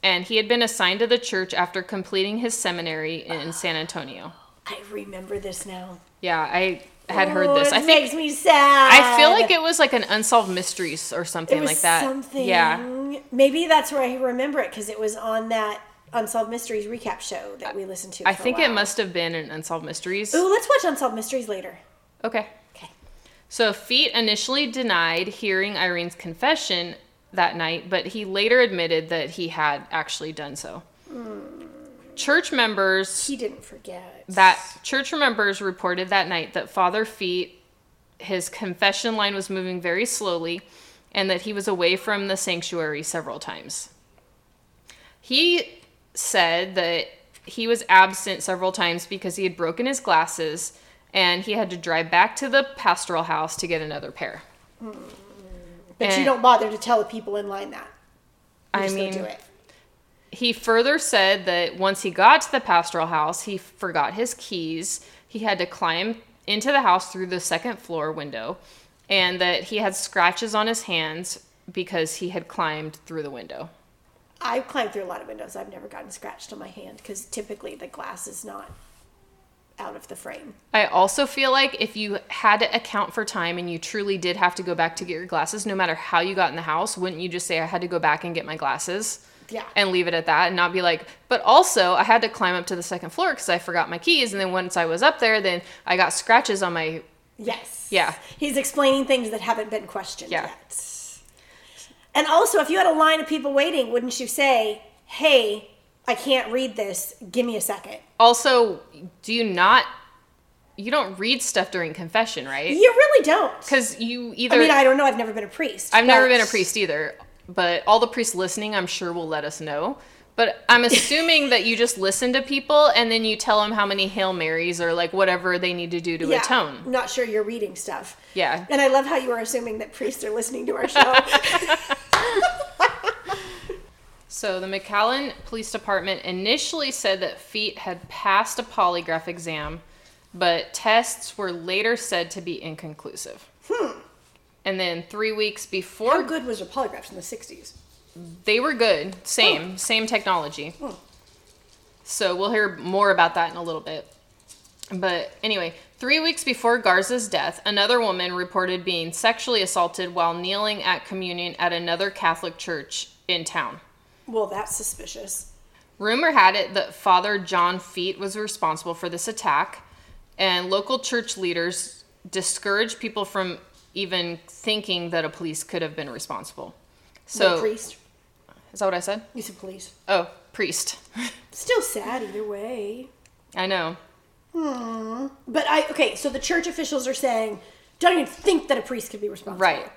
and he had been assigned to the church after completing his seminary in San Antonio. I remember this now. Yeah, I had heard Oh, this. It I think makes me sad. I feel like it was like an unsolved mysteries or something It was like that. Something. Yeah. Maybe that's where I remember it because it was on that Unsolved Mysteries recap show that we listened to. I think it must have been an unsolved mysteries. Ooh, let's watch Unsolved Mysteries later. Okay. Okay. So Feit initially denied hearing Irene's confession that night, but he later admitted that he had actually done so. Hmm. Church members He didn't forget. that church members reported that night that Father Feit his confession line was moving very slowly and that he was away from the sanctuary several times. He said that he was absent several times because he had broken his glasses and he had to drive back to the pastoral house to get another pair. but and- you don't bother to tell the people in line that. You I mean, do it. He further said that once he got to the pastoral house, he forgot his keys. He had to climb into the house through the second floor window, and that he had scratches on his hands because he had climbed through the window. I've climbed through a lot of windows. I've never gotten scratched on my hand because typically the glass is not out of the frame. I also feel like if you had to account for time and you truly did have to go back to get your glasses, no matter how you got in the house, wouldn't you just say, I had to go back and get my glasses? Yeah. and leave it at that and not be like but also i had to climb up to the second floor because i forgot my keys and then once i was up there then i got scratches on my Yes. Yeah. He's explaining things that haven't been questioned Yeah. yet. And also, if you had a line of people waiting, wouldn't you say, hey, I can't read this. Give me a second. also do you not you don't read stuff during confession right You really don't. because you either I mean, I don't know. I've never been a priest. i've never been a priest either but all the priests listening i'm sure will let us know but i'm assuming that you just listen to people and then you tell them how many hail marys or like whatever they need to do to Yeah, atone I'm not sure you're reading stuff. yeah And I love how you are assuming that priests are listening to our show. (laughs) (laughs) So the McAllen Police Department initially said that Feit had passed a polygraph exam, but tests were later said to be inconclusive. Hmm. And then three weeks before, How good was your polygraphs in the 60s? they were good. Same, same technology. So we'll hear more about that in a little bit. But anyway, three weeks before Garza's death, another woman reported being sexually assaulted while kneeling at communion at another Catholic church in town. Well, that's suspicious. Rumor had it that Father John Feit was responsible for this attack, and local church leaders discouraged people from even thinking that a police could have been responsible. So, So, priest. is that what I said? You said police. Oh, priest. (laughs) Still sad either way. I know. But I okay, so the church officials are saying, don't even think that a priest could be responsible. Right.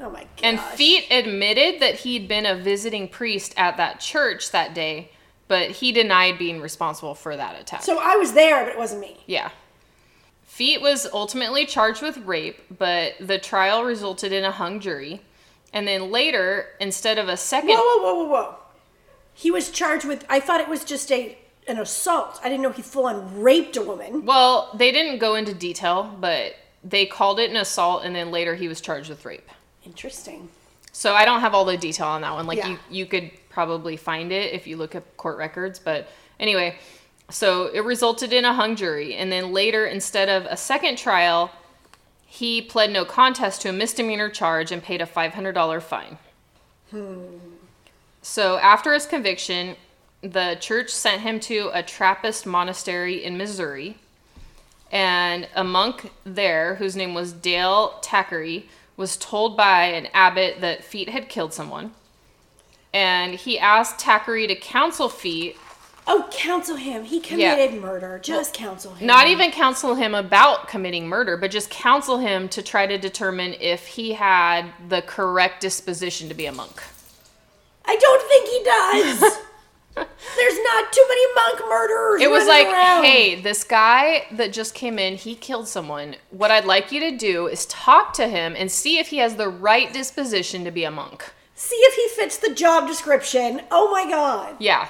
Oh my god. And Feit admitted that he'd been a visiting priest at that church that day, but he denied being responsible for that attack. So I was there, but it wasn't me. Yeah. Feit was ultimately charged with rape, but the trial resulted in a hung jury. And then later, instead of a second. Whoa, whoa, whoa, whoa, whoa. He was charged with. I thought it was just a an assault. I didn't know he full on raped a woman. Well, they didn't go into detail, but they called it an assault, and then later he was charged with rape. Interesting. So I don't have all the detail on that one. Like Yeah. you, you could probably find it if you look at court records. But anyway, so it resulted in a hung jury, and then later, instead of a second trial, he pled no contest to a misdemeanor charge and paid a five hundred dollar fine. Hmm. So after his conviction, the church sent him to a Trappist monastery in Missouri. And a monk there, whose name was Dale Thackeray, was told by an abbot that Feit had killed someone. And he asked Thackeray to counsel Feit, Oh, counsel him. He committed murder. Just counsel him. not even counsel him about committing murder, but just counsel him to try to determine if he had the correct disposition to be a monk. I don't think he does. (laughs) There's not too many monk murderers. It was like, around. hey, this guy that just came in, he killed someone. What I'd like you to do is talk to him and see if he has the right disposition to be a monk. See if he fits the job description. Oh my god. Yeah.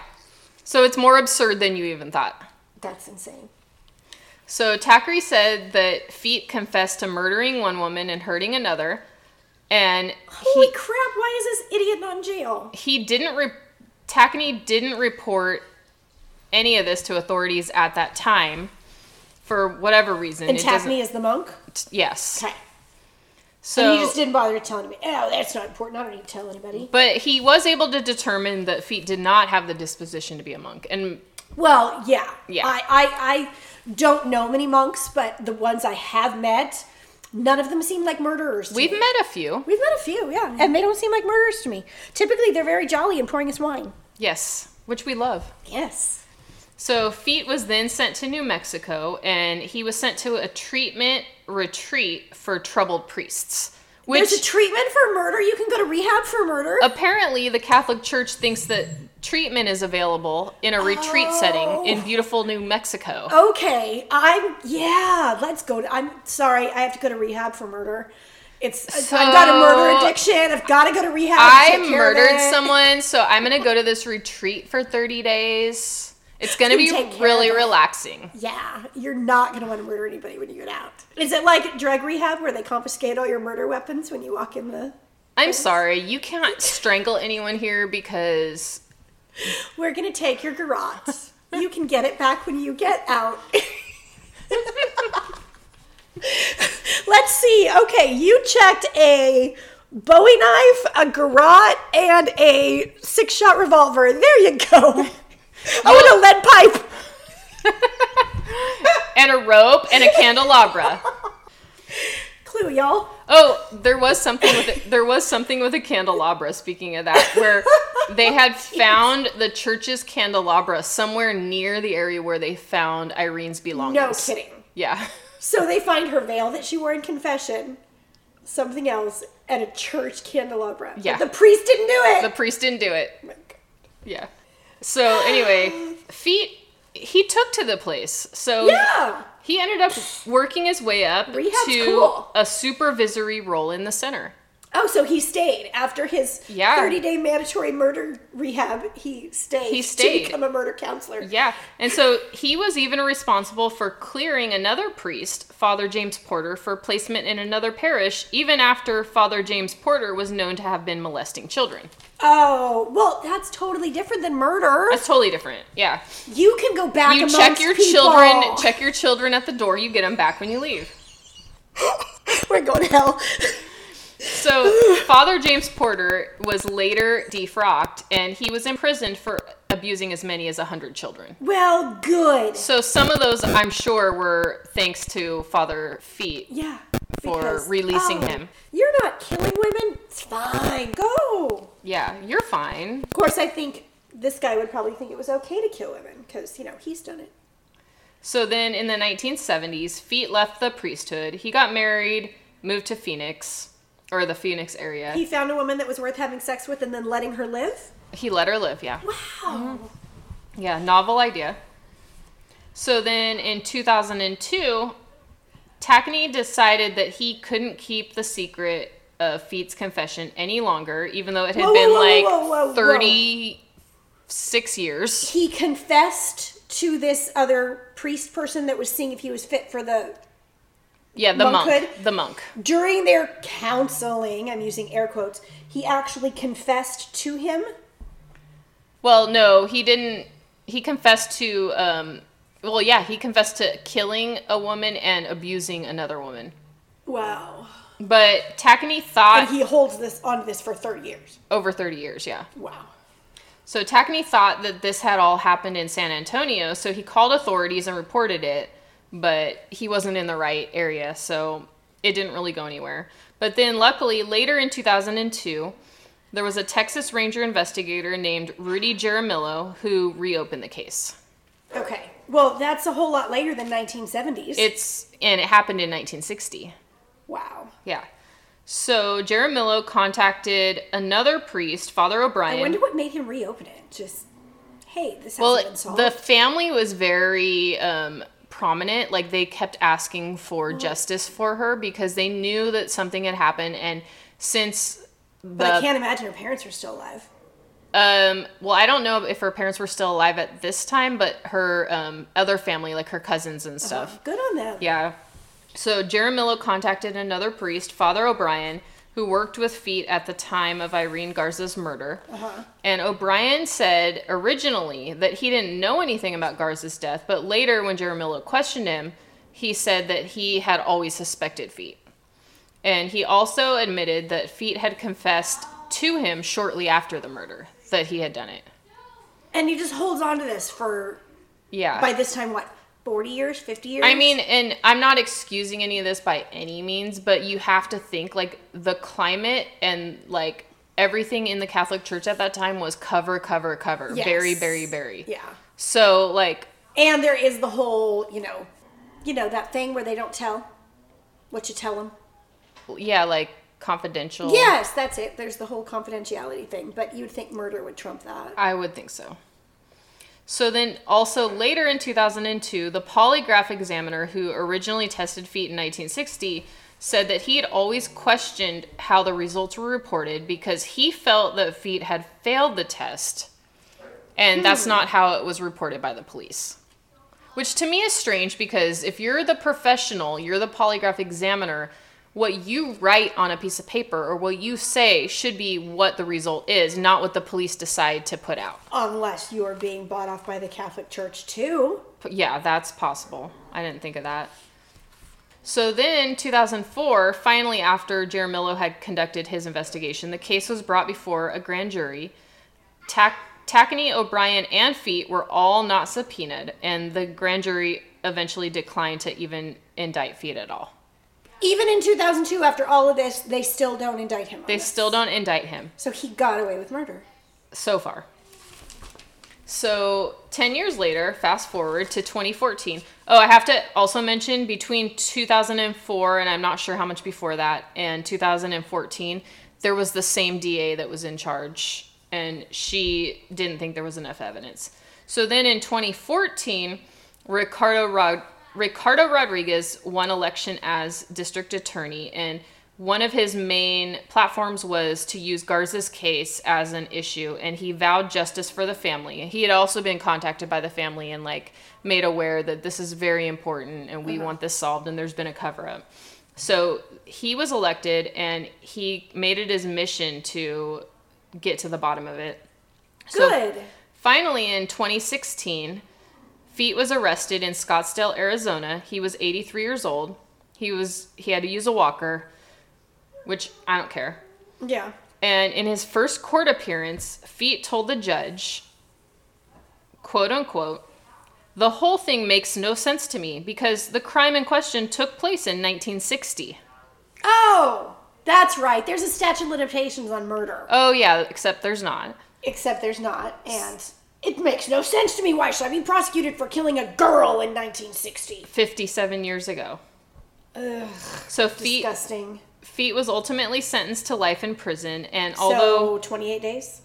So it's more absurd than you even thought. That's insane. So Thackeray said that Feit confessed to murdering one woman and hurting another. And Holy he, crap, why is this idiot not in jail? he didn't, re- Tacheny didn't report any of this to authorities at that time. for whatever reason. And Tacheny is the monk. Yes. Okay. So and he just didn't bother telling me. Oh, that's not important. I don't need to tell anybody. But he was able to determine that Feit did not have the disposition to be a monk. And Well, yeah. Yeah. I, I, I don't know many monks, but the ones I have met, none of them seem like murderers. To we've me. met a few. We've met a few, yeah. And they don't seem like murderers to me. Typically, they're very jolly and pouring us wine. Yes, which we love. Yes. So Feit was then sent to New Mexico and he was sent to a treatment retreat for troubled priests. Which There's a treatment for murder. You can go to rehab for murder. apparently the Catholic Church thinks that treatment is available in a retreat oh. setting in beautiful New Mexico. Okay, I'm yeah. Let's go. To, I'm sorry, I have to go to rehab for murder. It's I've got a murder addiction. I've got to go to rehab. to I of murdered someone, so I'm gonna go to this retreat for 30 days. It's gonna be really relaxing. Yeah, you're not gonna want to murder anybody when you get out. Is it like drug rehab where they confiscate all your murder weapons when you walk in the? I'm sorry, you can't strangle anyone here because We're gonna take your garage. you can get it back when you get out. (laughs) Let's see. Okay, you checked a Bowie knife, a garrote, and a six-shot revolver. There you go. (laughs) Oh, and a lead pipe. (laughs) and a rope and a candelabra. Clue, y'all. Oh, there was something with it. There was something with a candelabra. Speaking of that, where they (laughs) had found the church's candelabra somewhere near the area where they found Irene's belongings. No kidding. Yeah, So they find her veil that she wore in confession, something else, and a church candelabra. Yeah. The priest didn't do it. the priest didn't do it. Oh my God. Yeah. So anyway, Feit. He took to the place. So Yeah. he ended up working his way up Rehab's to cool. a supervisory role in the center. Oh, so he stayed after his Yeah. 30 day mandatory murder rehab. He stayed. He stayed. to become a murder counselor. Yeah. And so he was even responsible for clearing another priest, Father James Porter, for placement in another parish, even after Father James Porter was known to have been molesting children. Oh, well, that's totally different than murder. That's totally different. Yeah. You can go back. You check your people. children, check your children at the door, you get them back when you leave. (gasps) We're going to hell. So, (sighs) Father James Porter was later defrocked and he was imprisoned for abusing as many as 100 children. Well, good. So, some of those, I'm sure, were thanks to Father Feit. Yeah. For releasing oh, him. You're not killing women. It's fine. Go. Yeah, you're fine. Of course, I think this guy would probably think it was okay to kill women because, you know, he's done it. So then in the 1970s, Feit left the priesthood. He got married, moved to Phoenix, or the Phoenix area. He found a woman that was worth having sex with and then letting her live. He let her live, yeah. Wow. Mm-hmm. Yeah, novel idea. So then in 2002, Tacheny decided that he couldn't keep the secret of Feit's confession any longer, even though it had Whoa, been whoa, like whoa, whoa, whoa. 36 years. He confessed to this other priest person that was seeing if he was fit for the. Yeah, the monk. Monkhood? The monk. During their counseling, I'm using air quotes, he actually confessed to him. Well, no, he didn't. He confessed to. Um, well, yeah, he confessed to killing a woman and abusing another woman. Wow. But Tacheny thought And he holds this on this for 30 years. over 30 years, yeah. Wow. So Tacheny thought that this had all happened in San Antonio, so he called authorities and reported it, but he wasn't in the right area, so it didn't really go anywhere. But then luckily, later in 2002, there was a Texas Ranger investigator named Rudy Jaramillo who reopened the case. Okay. Well, that's a whole lot later than 1970s. It's and it happened in 1960. wow. Yeah. So Jaramillo contacted another priest, Father O'Brien. I wonder what made him reopen it. Just, hey, this hasn't well, been solved. the family was very um, prominent. Like they kept asking for justice for her because they knew that something had happened, and since but I can't imagine her parents are still alive. um, well, I don't know if her parents were still alive at this time, but her um, other family, like her cousins and stuff, Good on them. Yeah. So Jaramillo contacted another priest, Father O'Brien, who worked with Feit at the time of Irene Garza's murder. Uh-huh. And O'Brien said originally that he didn't know anything about Garza's death, but later when Jaramillo questioned him, he said that he had always suspected Feit. And he also admitted that Feit had confessed to him shortly after the murder that he had done it. And he just holds on to this for Yeah. by this time what? 40 years, 50 years? I mean, and I'm not excusing any of this by any means, but you have to think like the climate and like everything in the Catholic Church at that time was cover, cover, cover. Yes. Bury, bury, bury. Yeah. So, like, And there is the whole, you know, you know that thing where they don't tell what you tell them. yeah, like confidential. Yes, that's it. There's the whole confidentiality thing, but you'd think murder would trump that. I would think so. So then, also later in 2002, the polygraph examiner who originally tested Feit in 1960 said that he had always questioned how the results were reported because he felt that Feit had failed the test, and that's not how it was reported by the police. Which to me is strange because if you're the professional, you're the polygraph examiner, what you write on a piece of paper or what you say should be what the result is, not what the police decide to put out. Unless you are being bought off by the Catholic Church too. Yeah, that's possible. I didn't think of that. So then, 2004, finally, after Jaramillo had conducted his investigation, the case was brought before a grand jury. Tac- Tacheny, O'Brien, and Feit were all not subpoenaed, and the grand jury eventually declined to even indict Feit at all. Even in 2002, after all of this, they still don't indict him. They this. still don't indict him. So he got away with murder. so far. So, 10 years later, fast forward to 2014. Oh, I have to also mention between 2004 and I'm not sure how much before that and 2014, there was the same DA that was in charge and she didn't think there was enough evidence. So then in 2014, Ricardo Rod- Ricardo Rodriguez won election as district attorney and one of his main platforms was to use Garza's case as an issue, and he vowed justice for the family. He had also been contacted by the family and like made aware that this is very important and we mm-hmm. want this solved, and there's been a cover up. So he was elected, and he made it his mission to get to the bottom of it. So Good. Finally, in 2016, Feit was arrested in Scottsdale, Arizona. He was 83 years old. He was he had to use a walker, which I don't care. yeah. And in his first court appearance, Feit told the judge, quote unquote, the whole thing makes no sense to me because the crime in question took place in 1960. Oh, that's right. There's a statute of limitations on murder. Oh, yeah, except there's not. Except there's not. And it makes no sense to me. Why should I be prosecuted for killing a girl in 1960? 57 years ago. Ugh, So Feit, disgusting. Feit was ultimately sentenced to life in prison, and although so 28 days?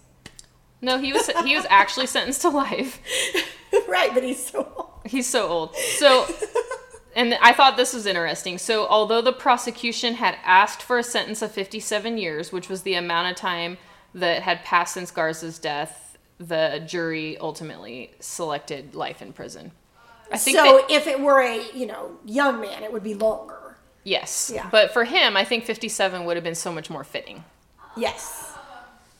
No, he was he was actually (laughs) sentenced to life. (laughs) right, but he's so old. He's so old. So (laughs) and I thought this was interesting. So although the prosecution had asked for a sentence of 57 years, which was the amount of time that had passed since Garza's death, the jury ultimately selected life in prison. I think so that, if it were a, you know, young man, it would be longer. yes. Yeah. But for him, I think 57 would have been so much more fitting. Yes.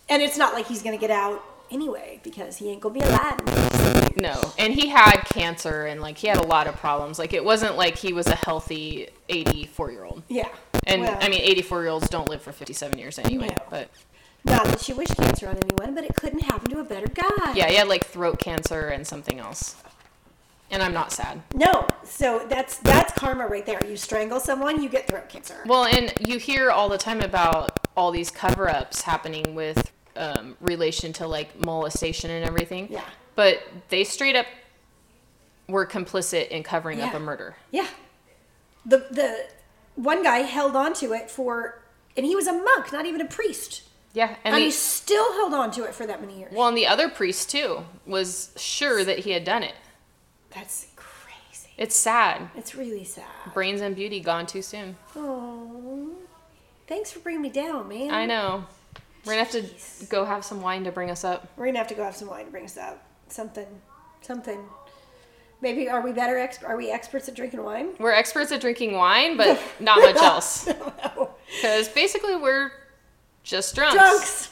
And it's not like he's going to get out anyway because he ain't going to be alive. No, and he had cancer and like he had a lot of problems. Like it wasn't like he was a healthy 84 year old. Yeah. And Well, I mean, 84 year olds don't live for 57 years anyway. No. But not that you wish cancer on anyone, but it couldn't happen to a better guy. yeah, he had like throat cancer and something else. And I'm not sad. No, so that's that's karma right there. You strangle someone, you get throat cancer. Well, and you hear all the time about all these cover ups happening with um, relation to like molestation and everything. Yeah. But they straight up were complicit in covering up a murder. Yeah. The the one guy held on to it for and he was a monk, not even a priest. Yeah. And, And, the, he still held on to it for that many years. well, and the other priest too was sure that he had done it. That's crazy. It's sad. It's really sad. Brains and beauty gone too soon. Oh. Thanks for bringing me down, man. I know. We're gonna have to Jeez. go have some wine to bring us up. We're gonna have to go have some wine to bring us up. Something, something. Maybe are we better? Ex- are we experts at drinking wine? We're experts at drinking wine, but (laughs) not much (laughs) else. Because basically, we're just drunks. Drunks.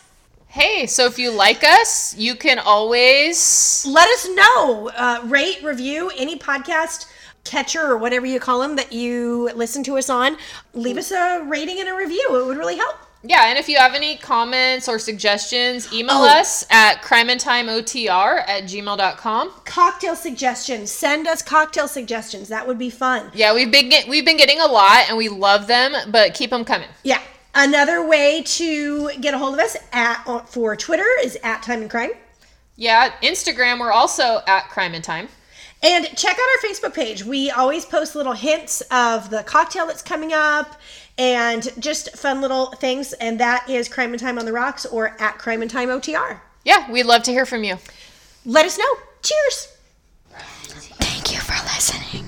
Hey, so if you like us, you can always. Let us know. Uh, rate, review any podcast catcher or whatever you call them that you listen to us on, leave us a rating and a review. It would really help. Yeah, and if you have any comments or suggestions, email Oh. us at crimeandtimeotr at gmail.com. Cocktail suggestions. Send us cocktail suggestions. That would be fun. Yeah, we've been get, we've been getting a lot and we love them, but keep them coming. Yeah. Another way to get a hold of us at uh, for Twitter is at Time and Crime. Yeah, Instagram we're also at Crime and Time. And check out our Facebook page. We always post little hints of the cocktail that's coming up and just fun little things. And that is Crime and Time on the Rocks or at Crime and Time OTR. Yeah, we'd love to hear from you. Let us know. Cheers. Thank you for listening.